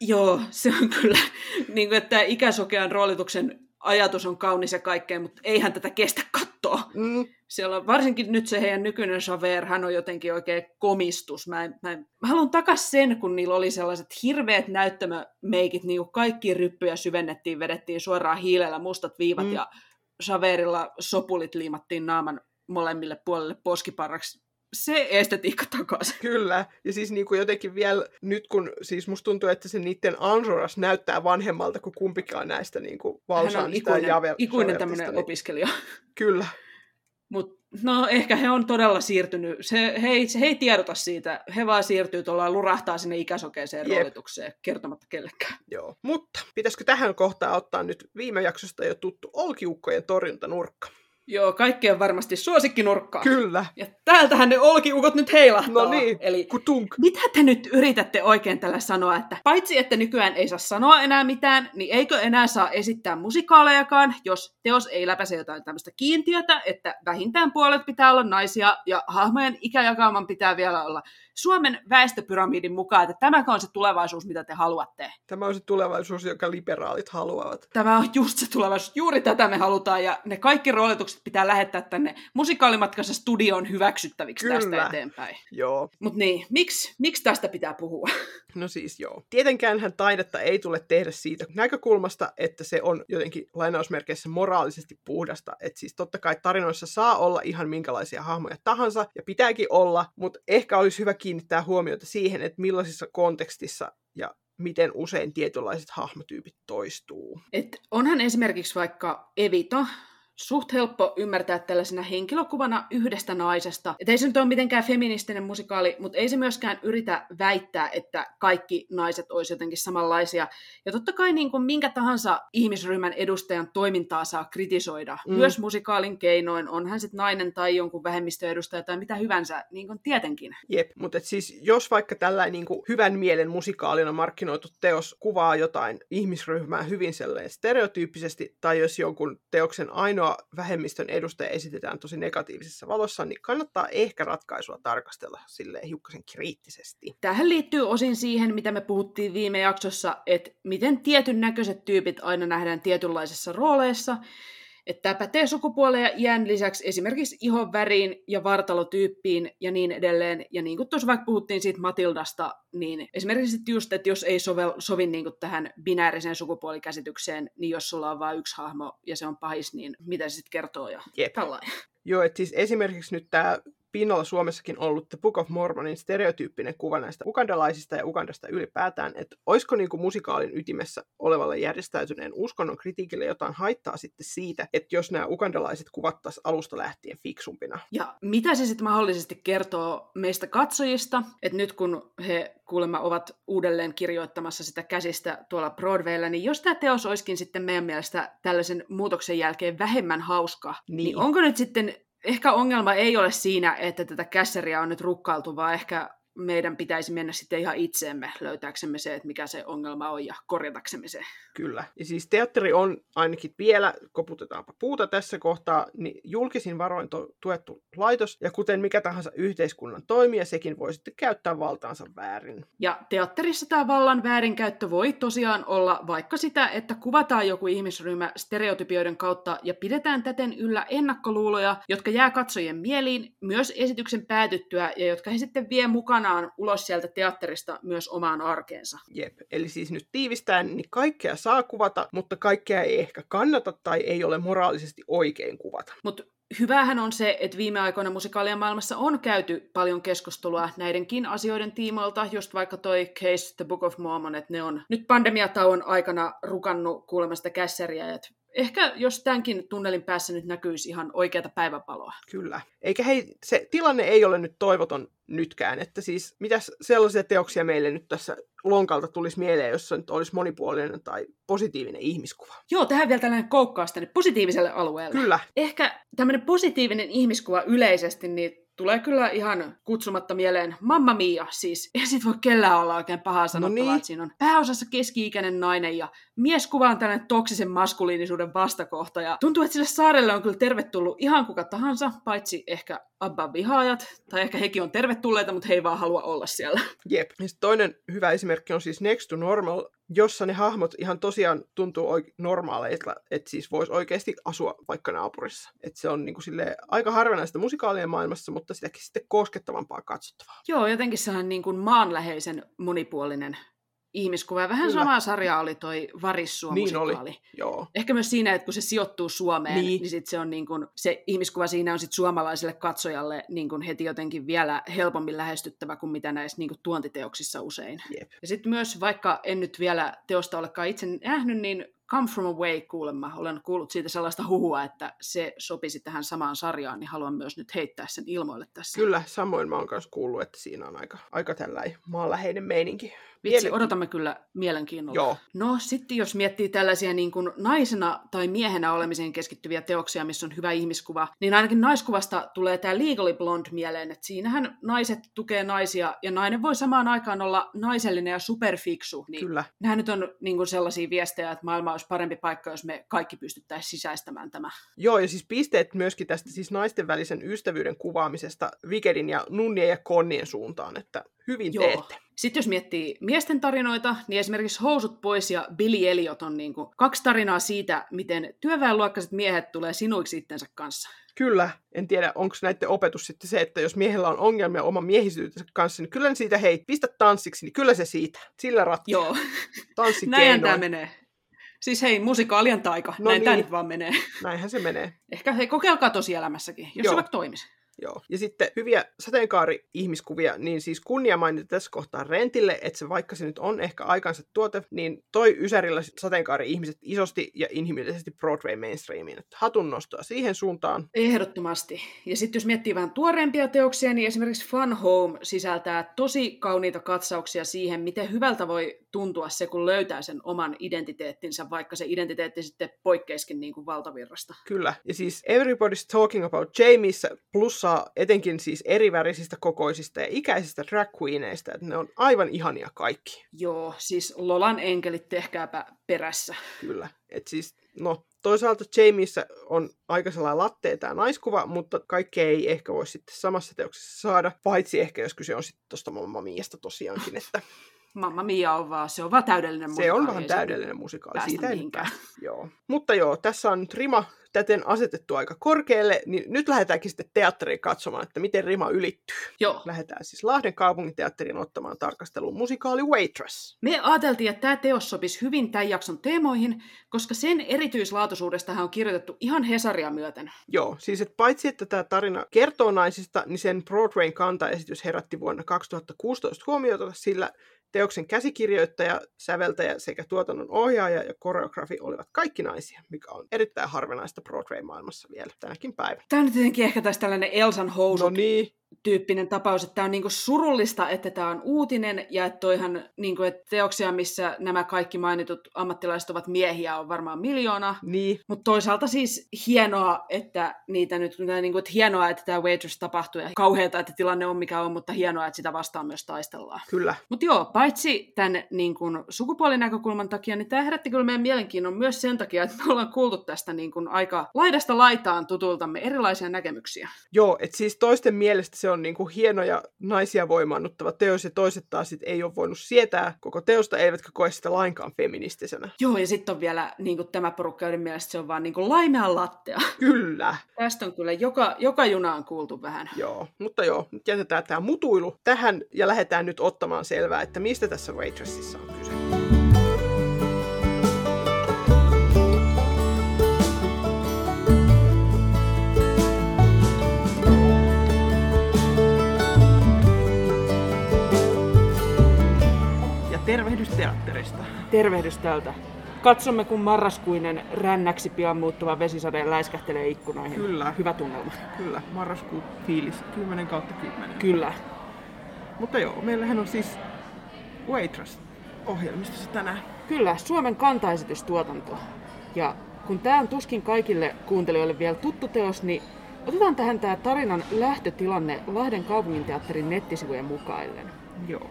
Joo, se on kyllä, niin kuin, että ikäsokean roolituksen ajatus on kaunis ja kaikkea, mutta eihän tätä kestä katsoa. Mm. Siellä on, varsinkin nyt se heidän nykyinen Javer, hän on jotenkin oikein komistus. Mä, en, mä, en, mä haluan takas sen, kun niillä oli sellaiset hirveät näyttämömeikit, niin kuin kaikki ryppyjä syvennettiin, vedettiin suoraan hiilellä mustat viivat mm. ja Javerilla sopulit liimattiin naaman molemmille puolelle poskiparraksi se estetiikka takaisin. Kyllä, ja siis niin kuin jotenkin vielä nyt kun, siis musta tuntuu, että se niiden Ansoras näyttää vanhemmalta kuin kumpikaan näistä niin kuin Hän on ikuinen, Javer, ikuinen tämmöinen niin... opiskelija. Kyllä. Mut, no ehkä he on todella siirtynyt, se, he, ei, he ei tiedota siitä, he vaan siirtyy tuolla lurahtaa sinne ikäsokeeseen Jep. roolitukseen kertomatta kellekään. Joo, mutta pitäisikö tähän kohtaan ottaa nyt viime jaksosta jo tuttu olkiukkojen torjuntanurkka? Joo, kaikkien varmasti suosikkinurkkaa. Kyllä. Ja täältähän ne olkiukot nyt heilahtaa. No niin, Eli kutunk. mitä te nyt yritätte oikein tällä sanoa, että paitsi että nykyään ei saa sanoa enää mitään, niin eikö enää saa esittää musikaalejakaan, jos teos ei läpäise jotain tämmöistä kiintiötä, että vähintään puolet pitää olla naisia ja hahmojen ikäjakauman pitää vielä olla Suomen väestöpyramidin mukaan, että tämäkö on se tulevaisuus, mitä te haluatte. Tämä on se tulevaisuus, joka liberaalit haluavat. Tämä on just se tulevaisuus. Juuri tätä me halutaan ja ne kaikki roolitukset pitää lähettää tänne musikaalimatkassa studioon hyväksyttäviksi Kyllä. tästä eteenpäin. Joo. Mutta niin, miksi, miksi tästä pitää puhua? No siis joo. Tietenkäänhän taidetta ei tule tehdä siitä näkökulmasta, että se on jotenkin lainausmerkeissä moraalisesti puhdasta. Että siis totta kai tarinoissa saa olla ihan minkälaisia hahmoja tahansa, ja pitääkin olla, mutta ehkä olisi hyvä kiinnittää huomiota siihen, että millaisissa kontekstissa ja miten usein tietynlaiset hahmotyypit toistuu. Et onhan esimerkiksi vaikka Evita, suht helppo ymmärtää tällaisena henkilökuvana yhdestä naisesta. Et ei se nyt ole mitenkään feministinen musikaali, mutta ei se myöskään yritä väittää, että kaikki naiset olisi jotenkin samanlaisia. Ja totta kai niin kuin minkä tahansa ihmisryhmän edustajan toimintaa saa kritisoida. Mm. Myös musikaalin keinoin, on hän sitten nainen tai jonkun vähemmistöedustaja tai mitä hyvänsä, niin kuin tietenkin. Jep, mutta siis jos vaikka tällainen niin kuin hyvän mielen musikaalina markkinoitu teos kuvaa jotain ihmisryhmää hyvin stereotyyppisesti, tai jos jonkun teoksen ainoa vähemmistön edustaja esitetään tosi negatiivisessa valossa, niin kannattaa ehkä ratkaisua tarkastella silleen hiukkasen kriittisesti. Tähän liittyy osin siihen, mitä me puhuttiin viime jaksossa, että miten tietyn näköiset tyypit aina nähdään tietynlaisissa rooleissa. Että tämä pätee sukupuoleen ja iän lisäksi esimerkiksi ihon väriin ja vartalotyyppiin ja niin edelleen. Ja niin kuin tuossa vaikka puhuttiin siitä Matildasta, niin esimerkiksi just, että jos ei sovel, sovi niin kuin tähän binääriseen sukupuolikäsitykseen, niin jos sulla on vain yksi hahmo ja se on pahis, niin mitä se sitten kertoo ja Jep. tällainen. Joo, että siis esimerkiksi nyt tämä pinnalla Suomessakin ollut The Book of Mormonin stereotyyppinen kuva näistä ugandalaisista ja Ugandasta ylipäätään, että olisiko niin kuin musikaalin ytimessä olevalle järjestäytyneen uskonnon kritiikille jotain haittaa sitten siitä, että jos nämä ugandalaiset kuvattaisiin alusta lähtien fiksumpina. Ja mitä se sitten mahdollisesti kertoo meistä katsojista, että nyt kun he kuulemma ovat uudelleen kirjoittamassa sitä käsistä tuolla Broadwaylla, niin jos tämä teos olisikin sitten meidän mielestä tällaisen muutoksen jälkeen vähemmän hauska, niin, Niin. niin onko nyt sitten, ehkä ongelma ei ole siinä, että tätä kässeriä on nyt rukkailtu, vaan ehkä meidän pitäisi mennä sitten ihan itseemme löytääksemme se, että mikä se ongelma on ja korjataksemme se. Kyllä. Ja siis teatteri on ainakin vielä, koputetaanpa puuta tässä kohtaa, niin julkisin varoin to- tuettu laitos, ja kuten mikä tahansa yhteiskunnan toimija, sekin voi sitten käyttää valtaansa väärin. Ja teatterissa tämä vallan väärinkäyttö voi tosiaan olla vaikka sitä, että kuvataan joku ihmisryhmä stereotypioiden kautta ja pidetään täten yllä ennakkoluuloja, jotka jää katsojien mieliin myös esityksen päätyttyä ja jotka he sitten vie mukanaan ulos sieltä teatterista myös omaan arkeensa. Jep, eli siis nyt tiivistäen, niin kaikkea saa kuvata, mutta kaikkea ei ehkä kannata tai ei ole moraalisesti oikein kuvata. Mutta hyvähän on se, että viime aikoina musikaalien maailmassa on käyty paljon keskustelua näidenkin asioiden tiimoilta, just vaikka toi Case The Book of Mormon, että ne on nyt pandemiatauon aikana rukannut kuulemasta kässäriä, että ehkä jos tämänkin tunnelin päässä nyt näkyisi ihan oikeata päiväpaloa. Kyllä. Eikä hei, se tilanne ei ole nyt toivoton nytkään, että siis mitäs sellaisia teoksia meille nyt tässä lonkalta tulisi mieleen, jossa nyt olisi monipuolinen tai positiivinen ihmiskuva. Joo, tähän vielä tällainen koukkaus tänne positiiviselle alueelle. Kyllä, Ehkä tämmöinen positiivinen ihmiskuva yleisesti, niin tulee kyllä ihan kutsumatta mieleen Mamma Mia siis. Ei sit voi kellään olla oikein pahaa sanottavaa, niin. että siinä on pääosassa keski-ikäinen nainen ja mieskuva on tällainen toksisen maskuliinisuuden vastakohta. Ja tuntuu, että sille saarelle on kyllä tervetullut ihan kuka tahansa, paitsi ehkä Abban vihaajat, tai ehkä hekin on tervetulleita, mutta he ei vaan halua olla siellä. jep. Ja sit toinen hyvä esimerkki on siis Next to Normal, jossa ne hahmot ihan tosiaan tuntuu normaaleilta, että siis voisi oikeasti asua vaikka naapurissa. Että se on niinku silleen aika harvinaista musikaalien maailmassa, mutta sitäkin sitten koskettavampaa katsottavaa. Joo, jotenkin sellainen niin kuin maanläheisen monipuolinen ihmiskuva. Vähän Kyllä. sama sarja oli toi Varissua Niin oli. musikaali. Joo. Ehkä myös siinä, että kun se sijoittuu Suomeen, Niin. niin, niin sit se, on niin kun, se ihmiskuva siinä on sit suomalaiselle katsojalle niin kun heti jotenkin vielä helpommin lähestyttävä kuin mitä näissä niin kun tuontiteoksissa usein. Jep. Ja sitten myös, vaikka en nyt vielä teosta olekaan itse nähnyt, niin Come From Away kuulemma, olen kuullut siitä sellaista huhua, että se sopisi tähän samaan sarjaan, niin haluan myös nyt heittää sen ilmoille tässä. Kyllä, samoin mä oon myös kuullut, että siinä on aika, aika tällainen maanläheinen meininki. Vitsi, odotamme kyllä mielenkiinnolla. Joo. No sitten jos miettii tällaisia niin kuin naisena tai miehenä olemiseen keskittyviä teoksia, missä on hyvä ihmiskuva, niin ainakin naiskuvasta tulee tämä Legally Blonde mieleen, että siinähän naiset tukee naisia ja nainen voi samaan aikaan olla naisellinen ja superfiksu. Niin Kyllä. Nämä nyt on niin kuin sellaisia viestejä, että maailma olisi parempi paikka, jos me kaikki pystyttäisiin sisäistämään tämä. Joo, ja siis pisteet myöskin tästä siis naisten välisen ystävyyden kuvaamisesta Vikedin ja Nunnien ja Konnien suuntaan, että hyvin Joo. teette. Sitten jos miettii miesten tarinoita, niin esimerkiksi Housut pois ja Billy Elliot on niin kuin kaksi tarinaa siitä, miten työväenluokkaiset miehet tulee sinuiksi itsensä kanssa. Kyllä, en tiedä, onko näiden opetus sitten se, että jos miehellä on ongelmia oman miehisyytensä kanssa, niin kyllä siitä, hei, pistä tanssiksi, niin kyllä se siitä. Sillä ratkeaa. Joo, Tanssikeinoin. tämä menee. Siis hei, musikaalien taika, No näin niin. tämä nyt vaan menee. Näinhän se menee. Ehkä hei, kokeilkaa tosielämässäkin, jos Joo. se vaikka toimisi. Joo. Ja sitten hyviä sateenkaari-ihmiskuvia, niin siis kunnia mainita tässä kohtaa Rentille, että se vaikka se nyt on ehkä aikansa tuote, niin toi Ysärillä sateenkaari-ihmiset isosti ja inhimillisesti Broadway mainstreamiin. Että hatun nostoa siihen suuntaan. Ehdottomasti. Ja sitten jos miettii vähän tuoreempia teoksia, niin esimerkiksi Fun Home sisältää tosi kauniita katsauksia siihen, miten hyvältä voi tuntua se, kun löytää sen oman identiteettinsä, vaikka se identiteetti sitten poikkeiskin niin kuin valtavirrasta. Kyllä. Ja siis Everybody's Talking About Jamieissa plussaa etenkin siis erivärisistä kokoisista ja ikäisistä drag queeneista, että ne on aivan ihania kaikki. Joo, siis Lolan enkelit tehkääpä perässä. Kyllä. Et siis, no, toisaalta Jamieissa on aika sellainen lattea tämä naiskuva, mutta kaikkea ei ehkä voi sitten samassa teoksessa saada, paitsi ehkä jos kyse on sitten tuosta Mamma Miasta tosiaankin, että Mamma Mia on vaan, se on vaan täydellinen se musikaali, on vähän ei se täydellinen musikaali, siitä. Joo. Mutta joo, tässä on nyt rima täten asetettu aika korkealle, niin nyt lähdetäänkin sitten teatteriin katsomaan, että miten rima ylittyy. Joo. Lähdetään siis Lahden kaupunginteatteriin ottamaan tarkasteluun musikaali Waitress. Me ajateltiin, että tämä teos sopisi hyvin tämän jakson teemoihin, koska sen erityislaatuisuudesta hän on kirjoitettu ihan Hesaria myöten. Joo, siis että paitsi että tämä tarina kertoo naisista, niin sen Broadwayn kantaesitys herätti vuonna 2016 huomiota, sillä teoksen käsikirjoittaja, säveltäjä sekä tuotannon ohjaaja ja koreografi olivat kaikki naisia, mikä on erittäin harvinaista Broadway-maailmassa vielä tänäkin päivänä. Tämä on nyt jotenkin ehkä taas tällainen Elsan housu No niin, tyyppinen tapaus, että tämä on niinku surullista, että tämä on uutinen ja että toihan niinku, että teoksia, missä nämä kaikki mainitut ammattilaiset ovat miehiä, on varmaan miljoona. niin, Mutta toisaalta siis hienoa, että niitä nyt, niinku, että hienoa, että tämä Waitress tapahtuu ja kauheata, että tilanne on mikä on, mutta hienoa, että sitä vastaan myös taistellaan. kyllä. Mutta joo, paitsi tämän niin kun, sukupuolinäkökulman takia, niin tämä herätti kyllä meidän mielenkiinnon myös sen takia, että me ollaan kuultu tästä niin kun, aika laidasta laitaan tutultamme erilaisia näkemyksiä. Joo, että siis toisten mielestä se on niinku hieno ja naisia voimaannuttava teos, ja toiset taas sit ei ole voinut sietää koko teosta, eivätkä koe sitä lainkaan feministisenä. Joo, ja sitten on vielä niin kun, tämä porukka, joiden mielestä se on vaan niin kun, laimea lattea. Kyllä. Tästä on kyllä joka, joka junaan kuultu vähän. Joo, mutta joo, nyt jätetään tämä mutuilu tähän ja lähdetään nyt ottamaan selvää, että mistä tässä Waitressissa on kyse. Tervehdys täältä. Katsomme, kun marraskuinen rännäksi pian muuttuva vesisade läiskähtelee ikkunoihin. Kyllä. Hyvä tunnelma. Kyllä, marraskuun fiilis 10 kautta 10. Kyllä. Mutta joo, meillähän on siis Waitress ohjelmistossa tänään. Kyllä, Suomen kantaesitystuotanto. Ja kun tämä on tuskin kaikille kuuntelijoille vielä tuttu teos, niin otetaan tähän tämä tarinan lähtötilanne Lahden kaupunginteatterin nettisivujen mukaillen. Joo.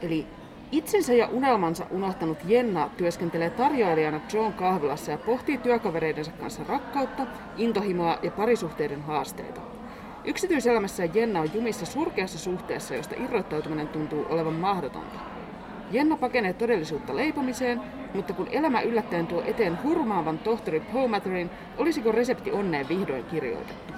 Eli itsensä ja unelmansa unohtanut Jenna työskentelee tarjoilijana John kahvilassa ja pohtii työkavereidensa kanssa rakkautta, intohimoa ja parisuhteiden haasteita. Yksityiselämässä Jenna on jumissa surkeassa suhteessa, josta irrottautuminen tuntuu olevan mahdotonta. Jenna pakenee todellisuutta leipomiseen, mutta kun elämä yllättäen tuo eteen hurmaavan tohtori Powmatherin, olisiko resepti onneen vihdoin kirjoitettu?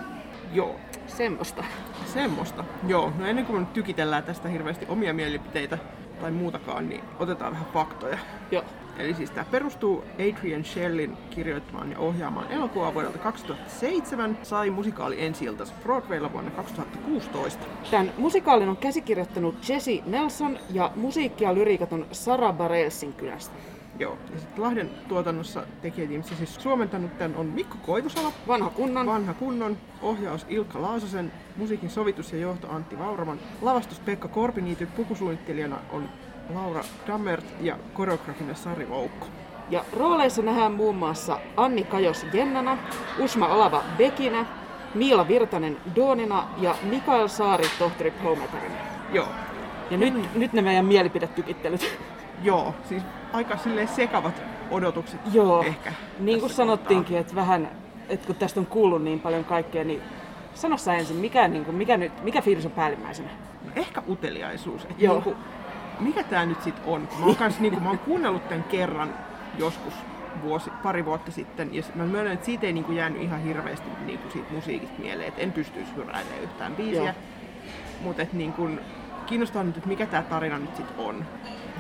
Joo, Semmosta. semmoista. Joo, no ennen kuin me nyt tykitellään tästä hirveästi omia mielipiteitä tai muutakaan, niin otetaan vähän faktoja. Joo. Eli siis tämä perustuu Adrian Shellin kirjoittamaan ja ohjaamaan elokuvaa vuodelta 2007, sai musikaali ensi Broadwaylla vuonna 2016. Tämän musikaalin on käsikirjoittanut Jesse Nelson ja musiikkia lyriikat on Sara Bareilsin kylästä. Joo, ja sitten Lahden tuotannossa tekijätiimissä siis suomentanut tämän on Mikko Koivusalo, Vanha kunnan. Vanha kunnon, ohjaus Ilkka Laasosen, musiikin sovitus ja johto Antti Vauraman, lavastus Pekka Korpiniity, pukusuunnittelijana on Laura Dammert ja koreografina Sari Voukko. Ja rooleissa nähdään muun muassa Anni Kajos Jennana, Usma Alava Bekinä, Miila Virtanen Doonina ja Mikael Saari tohtori. Joo, Ja nyt, nyt ne meidän mielipidetykittelyt. joo, siis aika sekavat odotukset Joo, ehkä. niin kuin sanottiinkin, että vähän, että kun tästä on kuullut niin paljon kaikkea, niin sano sä ensin, mikä, niin kuin, mikä, nyt, mikä fiilis on päällimmäisenä? Ehkä uteliaisuus. Että Joo. niinku, mikä tämä nyt sitten on? Mä oon, kans, niinku, mä oon kuunnellut tämän kerran joskus vuosi, pari vuotta sitten, ja mä myönnän, että siitä ei niinku jäänyt ihan hirveästi niinku siitä musiikista mieleen, että en pystyisi hyräilemään yhtään Joo. biisiä. Mutta niinku, kiinnostaa nyt, että mikä tämä tarina nyt sitten on.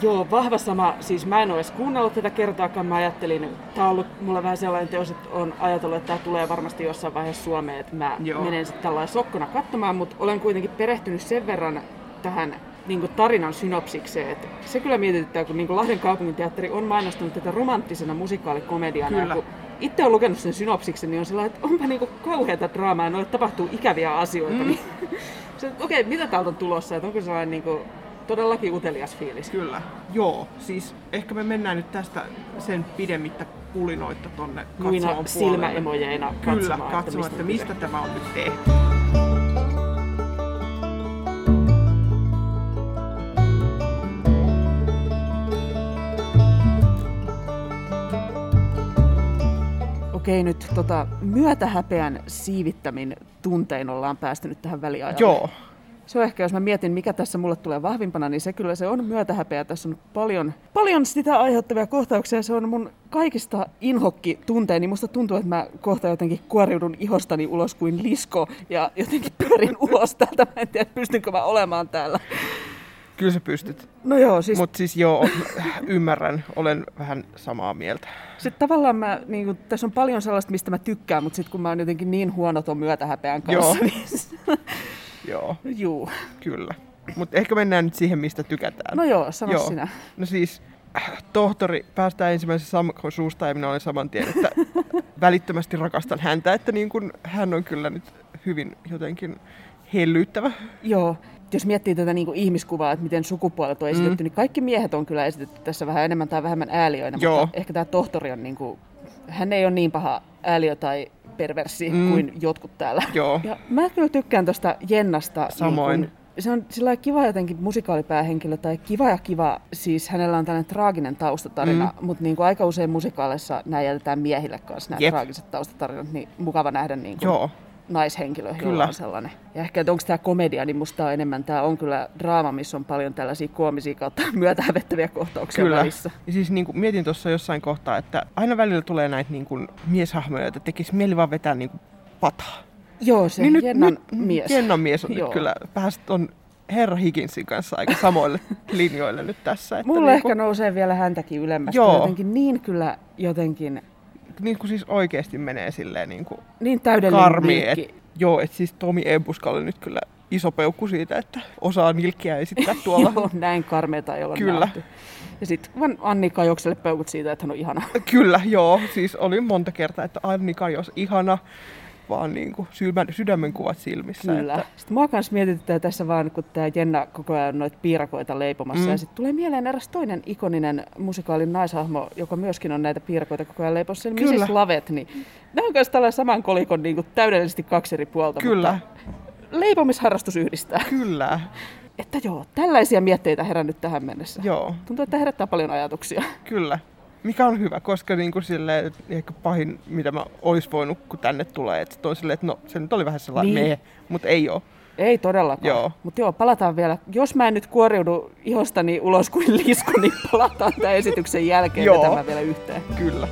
Joo, vahva sama. Siis mä en ole edes kuunnellut tätä kertaakaan. Mä ajattelin, tämä on ollut mulla vähän sellainen teos, että on ajatellut, että tämä tulee varmasti jossain vaiheessa Suomeen, että mä Joo. Menen sitten tällainen sokkona katsomaan, mutta olen kuitenkin perehtynyt sen verran tähän niin kuin tarinan synopsikseen. Että se kyllä mietityttää, kun niin kuin Lahden kaupunginteatteri on mainostanut tätä romanttisena musikaalikomediana. Kyllä. Kun itse olen lukenut sen synopsiksen, niin on sellainen, että onpa niin kuin kauheata draamaa noille tapahtuu ikäviä asioita. Mm. Niin, okei, okay, mitä täältä on tulossa? Että onko sellainen niin kuin, todellakin utelias fiilis? Kyllä. Joo, siis ehkä me mennään nyt tästä sen pidemmittä pulinoitta tonne muina katsomaan silmäemojeina Kyllä, katsomaan, katsomaan, että mistä, kyse. tämä on nyt tehty. Okei, nyt tota, myötähäpeän siivittämin tuntein ollaan päästy nyt tähän väliajalle. Joo, Se on ehkä, jos mä mietin, mikä tässä mulle tulee vahvimpana, niin se kyllä se on myötähäpeä. Tässä on paljon, paljon sitä aiheuttavia kohtauksia. Se on mun kaikista inhokki tunteeni. Musta tuntuu, että mä kohta jotenkin kuoriudun ihostani ulos kuin lisko ja jotenkin pyörin ulos täältä. Mä en tiedä, pystynkö mä olemaan täällä. kyllä sä pystyt. No joo, siis Mutta siis joo, ymmärrän, olen vähän samaa mieltä. Sitten tavallaan mä, niin kuin, tässä on paljon sellaista, mistä mä tykkään, mutta sitten kun mä oon jotenkin niin huono ton myötähäpeän kanssa, Joo. niin Joo, juu. kyllä. Mutta ehkä mennään nyt siihen, mistä tykätään. No joo, sano Joo. sinä. No siis, äh, tohtori päästää ensimmäisen Sammakon suusta ja minä olen saman tien, että välittömästi rakastan häntä, että niin kun hän on kyllä nyt hyvin jotenkin hellyttävä. Joo, jos miettii tätä niin kuin ihmiskuvaa, että miten sukupuolet on esitetty, mm. niin kaikki miehet on kyllä esitetty tässä vähän enemmän tai vähemmän ääliöinä, Joo. mutta ehkä tämä tohtori on, niin kuin, hän ei ole niin paha ääliö tai perversi mm. kuin jotkut täällä. Joo. Ja mä kyllä tykkään tuosta Jennasta. Samoin. Niin kun, se on sillä kiva jotenkin musikaalipäähenkilö, tai kiva ja kiva, siis hänellä on tällainen traaginen taustatarina, mm. mutta niin kuin aika usein musikaaleissa nämä jätetään miehille kanssa, nämä Jep. traagiset taustatarinat, niin mukava nähdä niin kuin Joo, naishenkilö, jolla Kyllä. on sellainen. Ja ehkä, että onko tämä komedia, niin musta on enemmän, tämä on kyllä draama, missä on paljon tällaisia koomisia kautta myötähävettäviä kohtauksia kyllä. välissä. Ja siis niin kuin, mietin tuossa jossain kohtaa, että aina välillä tulee näitä niin kuin, mieshahmoja, että tekisi mieli vaan vetää niin kuin, pataa. Joo, se niin Jennan mies. Jennan mies on Joo. nyt kyllä päästä on herra Higginsin kanssa aika samoille linjoille nyt tässä. Että Mulle niin ehkä nousee vielä häntäkin ylemmäs. Joo. Joo. Jotenkin niin kyllä, jotenkin niin kuin siis oikeasti menee silleen niin kuin niin täydellinen karmi. Et, joo, että siis Tomi Ebuskalle nyt kyllä iso peukku siitä, että osaa nilkkiä esittää tuolla. Joo, näin karmeita ei ole Kyllä. nähty. Ja sitten vaan Anni Kajokselle peukut siitä, että hän on ihana. Kyllä, joo. Siis oli monta kertaa, että Anni Kajos ihana, vaan niin kuin sydämen, sydämen kuvat silmissä. Kyllä. Että, Sitten mua kanssa mietityttää tässä vaan, kun tämä Jenna koko ajan noita piirakoita leipomassa. Mm. Ja sitten tulee mieleen eräs toinen ikoninen musikaalin naishahmo, joka myöskin on näitä piirakoita koko ajan leipomassa. Eli Kyllä. Mrs. Lavet. Niin nämä on myös tällainen saman kolikon niin kuin täydellisesti kaksi eri puolta. Kyllä. Mutta leipomisharrastus yhdistää. kyllä, Että joo, tällaisia mietteitä herännyt tähän mennessä. joo, Tuntuu, että herättää paljon ajatuksia. kyllä. Mikä on hyvä, koska niin kuin silleen, ehkä pahin, mitä mä olis voinut, kun tänne tulee, että on silleen, että no se nyt oli vähän sellainen Niin. meh, mutta ei ole. Ei todellakaan. Joo. Mutta joo, palataan vielä. Jos mä en nyt kuoriudu ihostani ulos kuin lisku, niin palataan tämän esityksen jälkeen Joo. vielä yhteen. Kyllä.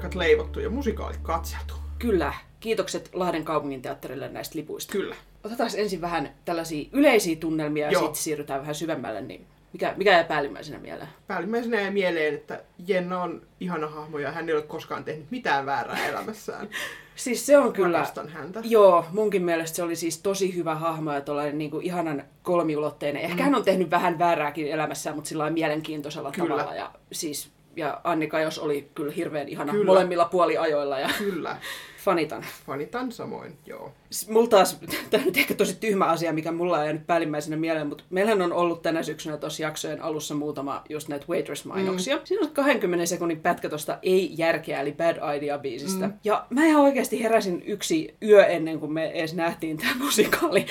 Piirakat leivottu ja musikaalit katseltu. Kyllä. Kiitokset Lahden kaupunginteatterille näistä lipuista. Kyllä. Otetaan ensin vähän tällaisia yleisiä tunnelmia ja Joo. sitten siirrytään vähän syvemmälle. Niin mikä, mikä jää päällimmäisenä mieleen? Päällimmäisenä jäi mieleen, että Jenna on ihana hahmo ja hän ei ole koskaan tehnyt mitään väärää elämässään. Siis se on kyllä... Rakastan häntä. Joo, munkin mielestä se oli siis tosi hyvä hahmo ja tuollainen niin kuin ihanan kolmiulotteinen. Ehkä mm. hän on tehnyt vähän väärääkin elämässään, mutta sillä mielenkiintoisella Kyllä. tavalla. Ja, siis, ja Annika jos oli kyllä hirveän ihana Kyllä. molemmilla puoliajoilla. Ja... Kyllä. Fanitan. Fanitan samoin, joo. Mulla taas, tämä on nyt ehkä tosi tyhmä asia, mikä mulla on jäänyt päällimmäisenä mieleen, mutta meillähän on ollut tänä syksynä tuossa jaksojen alussa muutama just näitä Waitress-mainoksia. Mm. Siinä on 20 sekunnin pätkä tuosta Ei järkeä, eli Bad Idea-biisistä. Mm. Ja mä ihan oikeasti heräsin yksi yö ennen kuin me edes nähtiin tämä musikaali.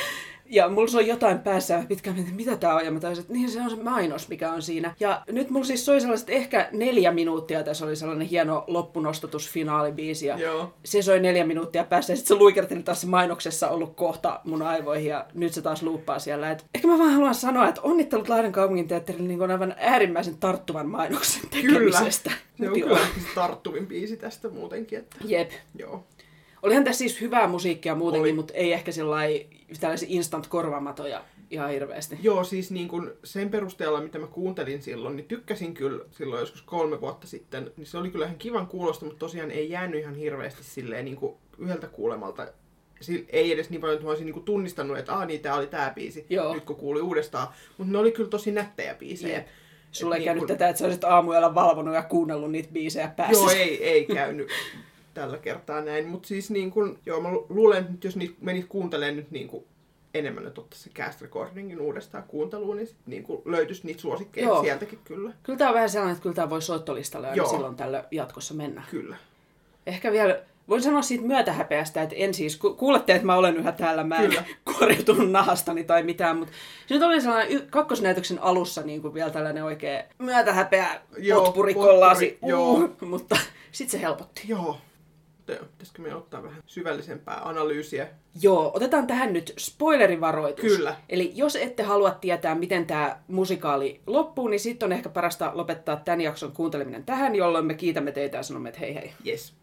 Ja mulla soi jotain päässä pitkään mietin, mitä tää on, ja mä taisin, että niin se on se mainos, mikä on siinä. Ja nyt mulla siis soi sellaiset ehkä neljä minuuttia, tässä oli sellainen hieno loppunostatus finaalibiisi, ja Joo. se soi neljä minuuttia päässä, ja sitten se luikerteli taas se mainoksessa ollut kohta mun aivoihin, ja nyt se taas luuppaa siellä. Et ehkä mä vaan haluan sanoa, että onnittelut Lahden kaupungin teatterille niin kuin aivan äärimmäisen tarttuvan mainoksen tekemisestä. Se on kyllä tarttuvin biisi tästä muutenkin, että Jep. joo. Olihan tässä siis hyvää musiikkia muutenkin, Oli. mutta ei ehkä tällaisia instant korvamatoja ihan hirveästi. Joo, siis niin kun sen perusteella, mitä mä kuuntelin silloin, niin tykkäsin kyllä silloin joskus kolme vuotta sitten. Niin se oli kyllä ihan kivan kuulosta, mutta tosiaan ei jäänyt ihan hirveästi silleen niin kuin yhdeltä kuulemalta. Ei edes niin paljon, että mä olisin niin kuin tunnistanut, että aah niin, tää oli tää biisi, Joo. nyt kun kuuli uudestaan. Mutta ne oli kyllä tosi nättejä biisejä. Jep. Sulla ei Et käynyt niin kun- tätä, että sä olisit aamuyöllä valvonut ja kuunnellut niitä biisejä päässä. Joo, ei, ei käynyt tällä kertaa näin. Mutta siis niin kun, joo, mä lu- luulen, että jos niitä menit kuuntelemaan nyt niin kun enemmän, että ottaisi se cast recordingin uudestaan kuunteluun, niin sit niin kun löytyisi niitä suosikkeja Joo. sieltäkin kyllä. Kyllä tämä on vähän sellainen, että kyllä tämä voi soittolistalle aina Joo. silloin tällä jatkossa mennä. Kyllä. Ehkä vielä, voin sanoa siitä myötähäpeästä, että en siis, ku- kuulette, että mä olen yhä täällä, mä en Kyllä. kuoriutunut nahastani tai mitään, mutta se nyt oli sellainen y- kakkosnäytöksen alussa niin kuin vielä tällainen oikea myötähäpeä, Joo, potpuri, kollaasi, potpuri, joo. uh, mutta sitten se helpotti. Joo. Mutta joo, Pitäisikö me ottaa vähän syvällisempää analyysiä? Joo, otetaan tähän nyt spoilerivaroitus. Kyllä. Eli jos ette halua tietää, miten tämä musikaali loppuu, niin sitten on ehkä parasta lopettaa tämän jakson kuunteleminen tähän, jolloin me kiitämme teitä ja sanomme, että hei hei. Yes.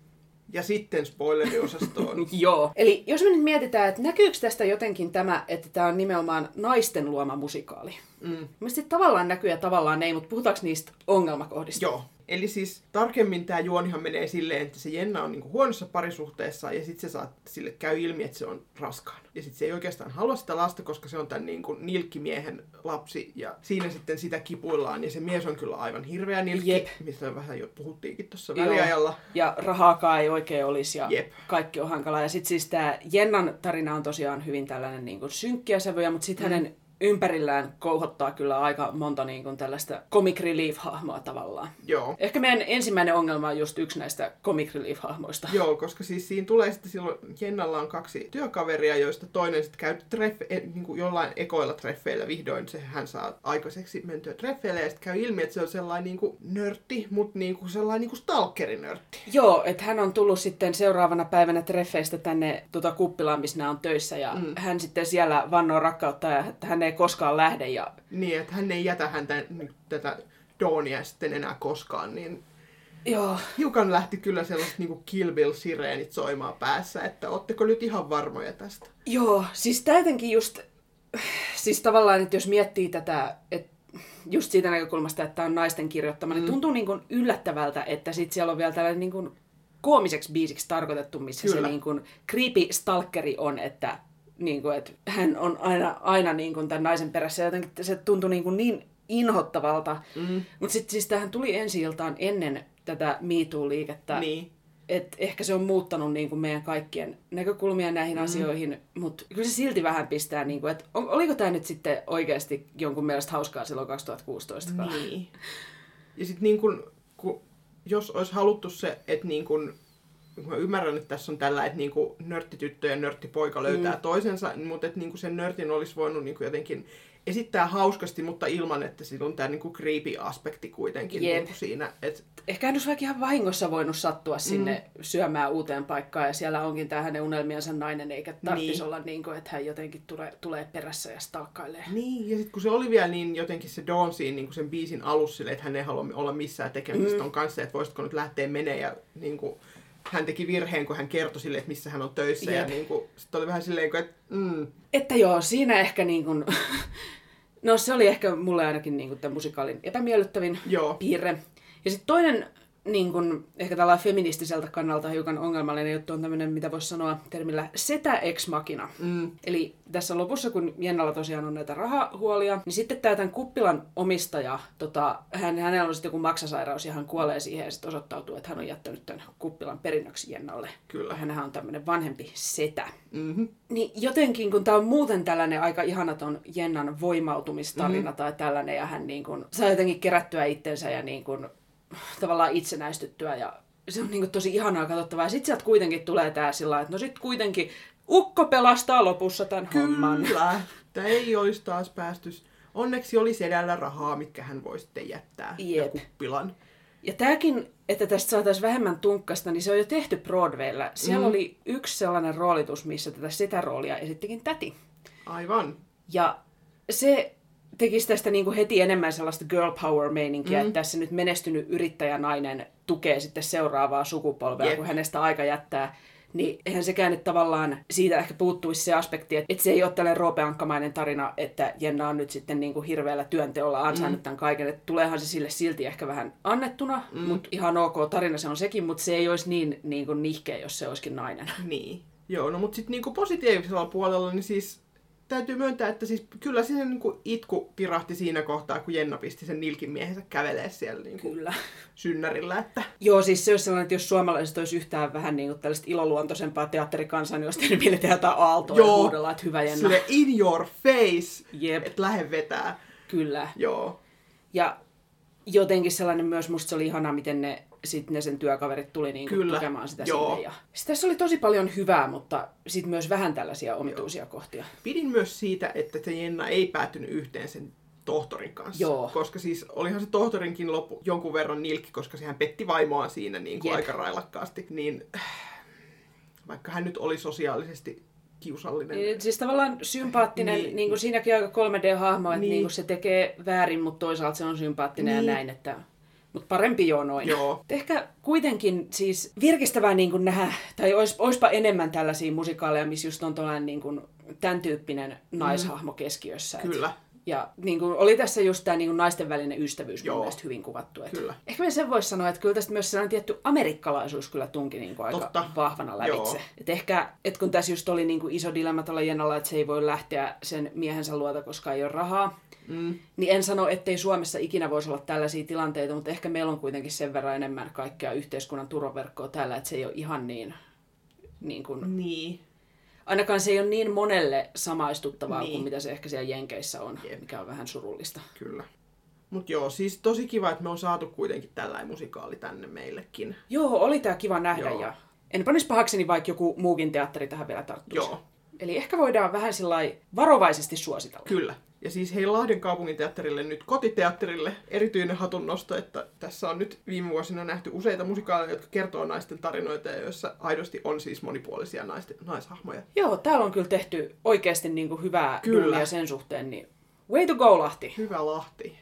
Ja sitten spoileriosastoon. Joo. Eli jos me nyt mietitään, että näkyykö tästä jotenkin tämä, että tämä on nimenomaan naisten luoma musikaali? mm. Mielestäni tavallaan näkyy ja tavallaan ei, mutta puhutaanko niistä ongelmakohdista? Joo. Eli siis tarkemmin tämä juonihan menee silleen, että se Jenna on niinku huonossa parisuhteessa ja sitten se saa, sille käy ilmi, että se on raskaan. Ja sitten se ei oikeastaan halua sitä lasta, koska se on tämän niinku nilkkimiehen lapsi ja siinä sitten sitä kipuillaan. Ja se mies on kyllä aivan hirveä nilkki, Jep. mistä vähän jo puhuttiinkin tuossa väliajalla. Ja rahaakaan ei oikein olisi ja Jep. kaikki on hankalaa. Ja sitten siis tämä Jennan tarina on tosiaan hyvin tällainen niin kuin synkkiä sävyjä, mutta sitten mm. hänen ympärillään kouhottaa kyllä aika monta niin kuin tällaista comic relief-hahmoa tavallaan. Joo. Ehkä meidän ensimmäinen ongelma on just yksi näistä comic relief-hahmoista. Joo, koska siis siinä tulee sitten silloin, Jennalla on kaksi työkaveria, joista toinen sitten käy treffe, niin kuin jollain ekoilla treffeillä vihdoin se hän saa aikaiseksi mentyä treffeille ja sitten käy ilmi, että se on sellainen niin kuin nörtti, mutta niin kuin sellainen niin kuin stalkerinörtti. Joo, että hän on tullut sitten seuraavana päivänä treffeistä tänne tota kuppilaan, missä nämä on töissä, ja mm. hän sitten siellä vannoo rakkautta, ja hän ei koskaan lähde, ja Niin, että hän ei jätä häntä niin, tätä Dawnia sitten enää koskaan, niin joo, hiukan lähti kyllä sellaiset niin kuin Kill Bill-sireenit soimaan päässä, että ootteko nyt ihan varmoja tästä? joo, siis tää jotenkin just, siis tavallaan, että jos miettii tätä, että just siitä näkökulmasta, että tämä on naisten kirjoittama, mm. niin tuntuu niin kuin yllättävältä, että sit siellä on vielä tällainen niin kuin koomiseksi biisiksi tarkoitettu, missä Kyllä. se niin kuin creepy stalkeri on, että, niin kuin, että hän on aina, aina niin kuin tämän naisen perässä. Jotenkin se tuntui niin, kuin niin inhottavalta. Mm. Mutta sitten siis tähän tuli ensi iltaan ennen tätä Me Too-liikettä. Niin. Et ehkä se on muuttanut niin kuin meidän kaikkien näkökulmia näihin mm. asioihin, mutta kyllä se silti vähän pistää, niin kuin, että oliko tämä nyt sitten oikeasti jonkun mielestä hauskaa silloin 2016? Niin. Ja sitten niin kun, kun, jos olisi haluttu se, että niin kun mä ymmärrän, että tässä on tällä, että niin kun nörttityttö ja nörttipoika löytää mm. toisensa, mutta että niin kun sen nörtin olisi voinut niin kun jotenkin esittää hauskasti, mutta ilman, että sillä on tämä niin creepy-aspekti kuitenkin Jep. niin kun siinä. Et, Ehkä hän olisi vaikka ihan vahingossa voinut sattua sinne mm. syömään uuteen paikkaan, ja siellä onkin tämä hänen unelmiansa nainen, eikä tarvitsisi Niin. olla niin kuin, että hän jotenkin tulee, tulee perässä ja stalkkailee. niin, ja sitten kun se oli vielä niin jotenkin se Dawn siinä niin sen biisin alussa, että hän ei halua olla missään tekemistä mm. ton kanssa, että voisitko nyt lähteä menee ja niin kun, hän teki virheen, kun hän kertoi sille, että missä hän on töissä. Jep. Ja niin kun, sitten oli vähän silleen, että mm, Että joo, siinä ehkä niin kuin... No se oli ehkä mulle ainakin niin kuin tämän musikaalin epämiellyttävin Joo. piirre. Ja sitten toinen niin kun, ehkä tällä feministiseltä kannalta hiukan ongelmallinen juttu on tämmöinen, mitä voisi sanoa termillä setä ex machina. Mm. Eli tässä lopussa, kun Jennalla tosiaan on näitä rahahuolia, niin sitten tämä tämän kuppilan omistaja, tota, hän, hänellä on sitten joku maksasairaus ja hän kuolee siihen ja sitten osoittautuu, että hän on jättänyt tämän kuppilan perinnöksi Jennalle. Kyllä. Hänhän on tämmöinen vanhempi setä. Mm-hmm. Niin jotenkin, kun tämä on muuten tällainen aika ihanaton Jennan voimautumistarina Mhm. tai tällainen, ja hän niin kun, saa jotenkin kerättyä itsensä ja niin kun, tavallaan itsenäistyttyä, ja se on niin kun, tosi ihanaa katsottavaa. Ja sitten sieltä kuitenkin tulee tämä sillä että no sitten kuitenkin Ukko pelastaa lopussa tämän homman. Kyllä. Tämä ei olisi taas päästy. Onneksi oli sedällä rahaa, mitkä hän voi sitten jättää. Ja Jep. kuppilan. Ja tämäkin, että tästä saataisiin vähemmän tunkkasta, niin se on jo tehty Broadwaylla. Siellä mm. oli yksi sellainen roolitus, missä tätä sitä roolia esittikin täti. Aivan. Ja se tekisi tästä niin kuin heti enemmän sellaista girl power meininkiä, mm. että tässä nyt menestynyt yrittäjänainen tukee sitten seuraavaa sukupolvea, Jep. kun hänestä aika jättää. Niin eihän sekään nyt tavallaan, siitä ehkä puuttuisi se aspekti, että, että se ei ole tällainen roopeankkamainen tarina, että Jenna on nyt sitten niin kuin hirveällä työnteolla ansainnut mm. tämän kaiken. Että tuleehan se sille silti ehkä vähän annettuna, mm. mutta ihan ok tarina se on sekin, mutta se ei olisi niin, niin kuin nihkeä, jos se olisikin nainen. Niin. Joo, no mutta sitten niinku positiivisella puolella, niin siis täytyy myöntää, että siis kyllä se niinku itku kirahti siinä kohtaa, kun Jenna pisti sen nilkin miehensä kävelee siellä niinku Kyllä. synnärillä, että Joo, siis se olisi sellainen, että jos suomalaiset olisi yhtään vähän niin kuin tällaista iloluontoisempaa teatterikansaa, niin olisi tehnyt mieli tehdä jotain aaltoa ja Joo. huudella, että hyvä Jenna. sille in your face, Jep, että lähde vetää. kyllä. Joo. Ja jotenkin sellainen myös, musta se oli ihanaa, miten ne, sit ne sen työkaverit tuli niin kuin Kyllä. tukemaan sitä Joo. sinne. Ja... Sitten tässä oli tosi paljon hyvää, mutta sitten myös vähän tällaisia omituisia kohtia. Pidin myös siitä, että se Jenna ei päätynyt yhteen sen tohtorin kanssa. Joo. Koska siis olihan se tohtorinkin loppu jonkun verran nilkki, koska sehän petti vaimoaan siinä niin kuin Jep. aika railakkaasti. Niin vaikka hän nyt oli sosiaalisesti kiusallinen. Niin, Siis tavallaan sympaattinen, Niin. niin, kuin siinäkin aika 3D-hahmo, että Niin. niin. niin se tekee väärin, mutta toisaalta se on sympaattinen Niin. ja näin, että... Mutta parempi jo noin. Joo. Ehkä kuitenkin siis virkistävää niin kuin nähdä, tai ois, oispa enemmän tällaisia musikaaleja, missä just on tällainen niin kuin, tämän tyyppinen naishahmo keskiössä. Et- Kyllä. Ja niin kuin, oli tässä just tämä niin kuin naisten välinen ystävyys Joo. mun hyvin kuvattu. Et Kyllä. Ehkä me sen voisi sanoa, että kyllä tästä myös sellainen tietty amerikkalaisuus kyllä tunki niin kuin aika Totta. vahvana lävitse. Joo. Et ehkä, et kun tässä just oli niin kuin iso dilemma tuolla Jennalla, että se ei voi lähteä sen miehensä luota, koska ei ole rahaa, Mm. niin en sano, ettei Suomessa ikinä voisi olla tällaisia tilanteita, mutta ehkä meillä on kuitenkin sen verran enemmän kaikkea yhteiskunnan turvaverkkoa täällä, että se ei ole ihan niin, niin kuin, Niin. Ainakaan se ei ole niin monelle samaistuttavaa Niin. kuin mitä se ehkä siellä Jenkeissä on, Jep. mikä on vähän surullista. Kyllä. Mut joo, siis tosi kiva, että me on saatu kuitenkin tällainen musikaali tänne meillekin. Joo, oli tää kiva nähdä Joo. ja en panisi pahakseni, vaikka joku muukin teatteri tähän vielä tarttuisi. Joo. Eli ehkä voidaan vähän sillä varovaisesti suositella. Kyllä. Ja siis hei Lahden kaupunginteatterille nyt kotiteatterille erityinen hatunnosto, että tässä on nyt viime vuosina nähty useita musikaaleja, jotka kertoo naisten tarinoita ja joissa aidosti on siis monipuolisia naisten, naishahmoja. Joo, täällä on kyllä tehty oikeasti niin kuin hyvää Kyllä. sen suhteen, niin way to go Lahti. Hyvä Lahti.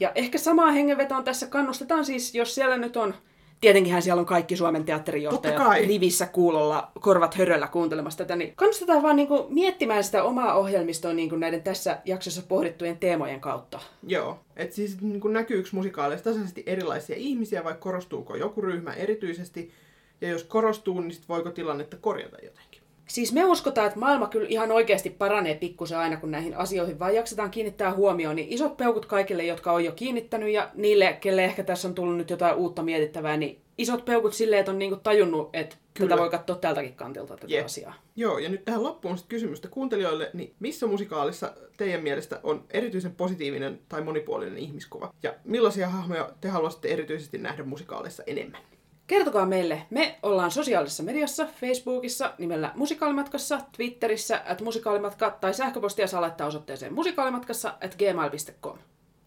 Ja ehkä samaa hengenvetoon tässä kannustetaan siis, jos siellä nyt on, tietenkinhän siellä on kaikki Suomen teatterijohtajat rivissä kuulolla, korvat höröllä kuuntelemassa tätä, niin kannustetaan vaan niinku miettimään sitä omaa ohjelmistoa niinku näiden tässä jaksossa pohdittujen teemojen kautta. Joo. Et siis niin kun näkyykö musikaaleissa tasaisesti erilaisia ihmisiä vai korostuuko joku ryhmä erityisesti? Ja jos korostuu, niin sit voiko tilannetta korjata jotenkin? Siis me uskotaan, että maailma kyllä ihan oikeasti paranee pikkusen aina, kun näihin asioihin vaan jaksetaan kiinnittää huomioon. Niin isot peukut kaikille, jotka on jo kiinnittänyt ja niille, kelle ehkä tässä on tullut nyt jotain uutta mietittävää, niin isot peukut silleen, että on niinku tajunnut, että Kyllä. tätä voi katsoa tältäkin kantilta tätä Jep. asiaa. Joo, ja nyt tähän loppuun sitten kysymystä kuuntelijoille, niin missä musikaalissa teidän mielestä on erityisen positiivinen tai monipuolinen ihmiskuva? Ja millaisia hahmoja te haluaisitte erityisesti nähdä musikaalissa enemmän? Kertokaa meille. Me ollaan sosiaalisessa mediassa, Facebookissa nimellä Musikaalimatkassa, Twitterissä at musikaalimatka tai sähköpostia saa laittaa osoitteeseen musikaalimatkassa at gmail.com.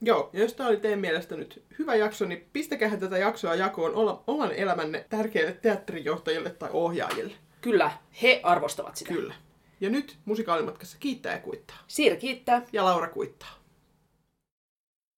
Joo, ja jos tämä oli teidän mielestä nyt hyvä jakso, niin pistäkää tätä jaksoa jakoon olla- oman elämänne tärkeille teatterijohtajille tai ohjaajille. Kyllä, he arvostavat sitä. Kyllä. Ja nyt musikaalimatkassa kiittää ja kuittaa. Siiri kiittää. Ja Laura kuittaa.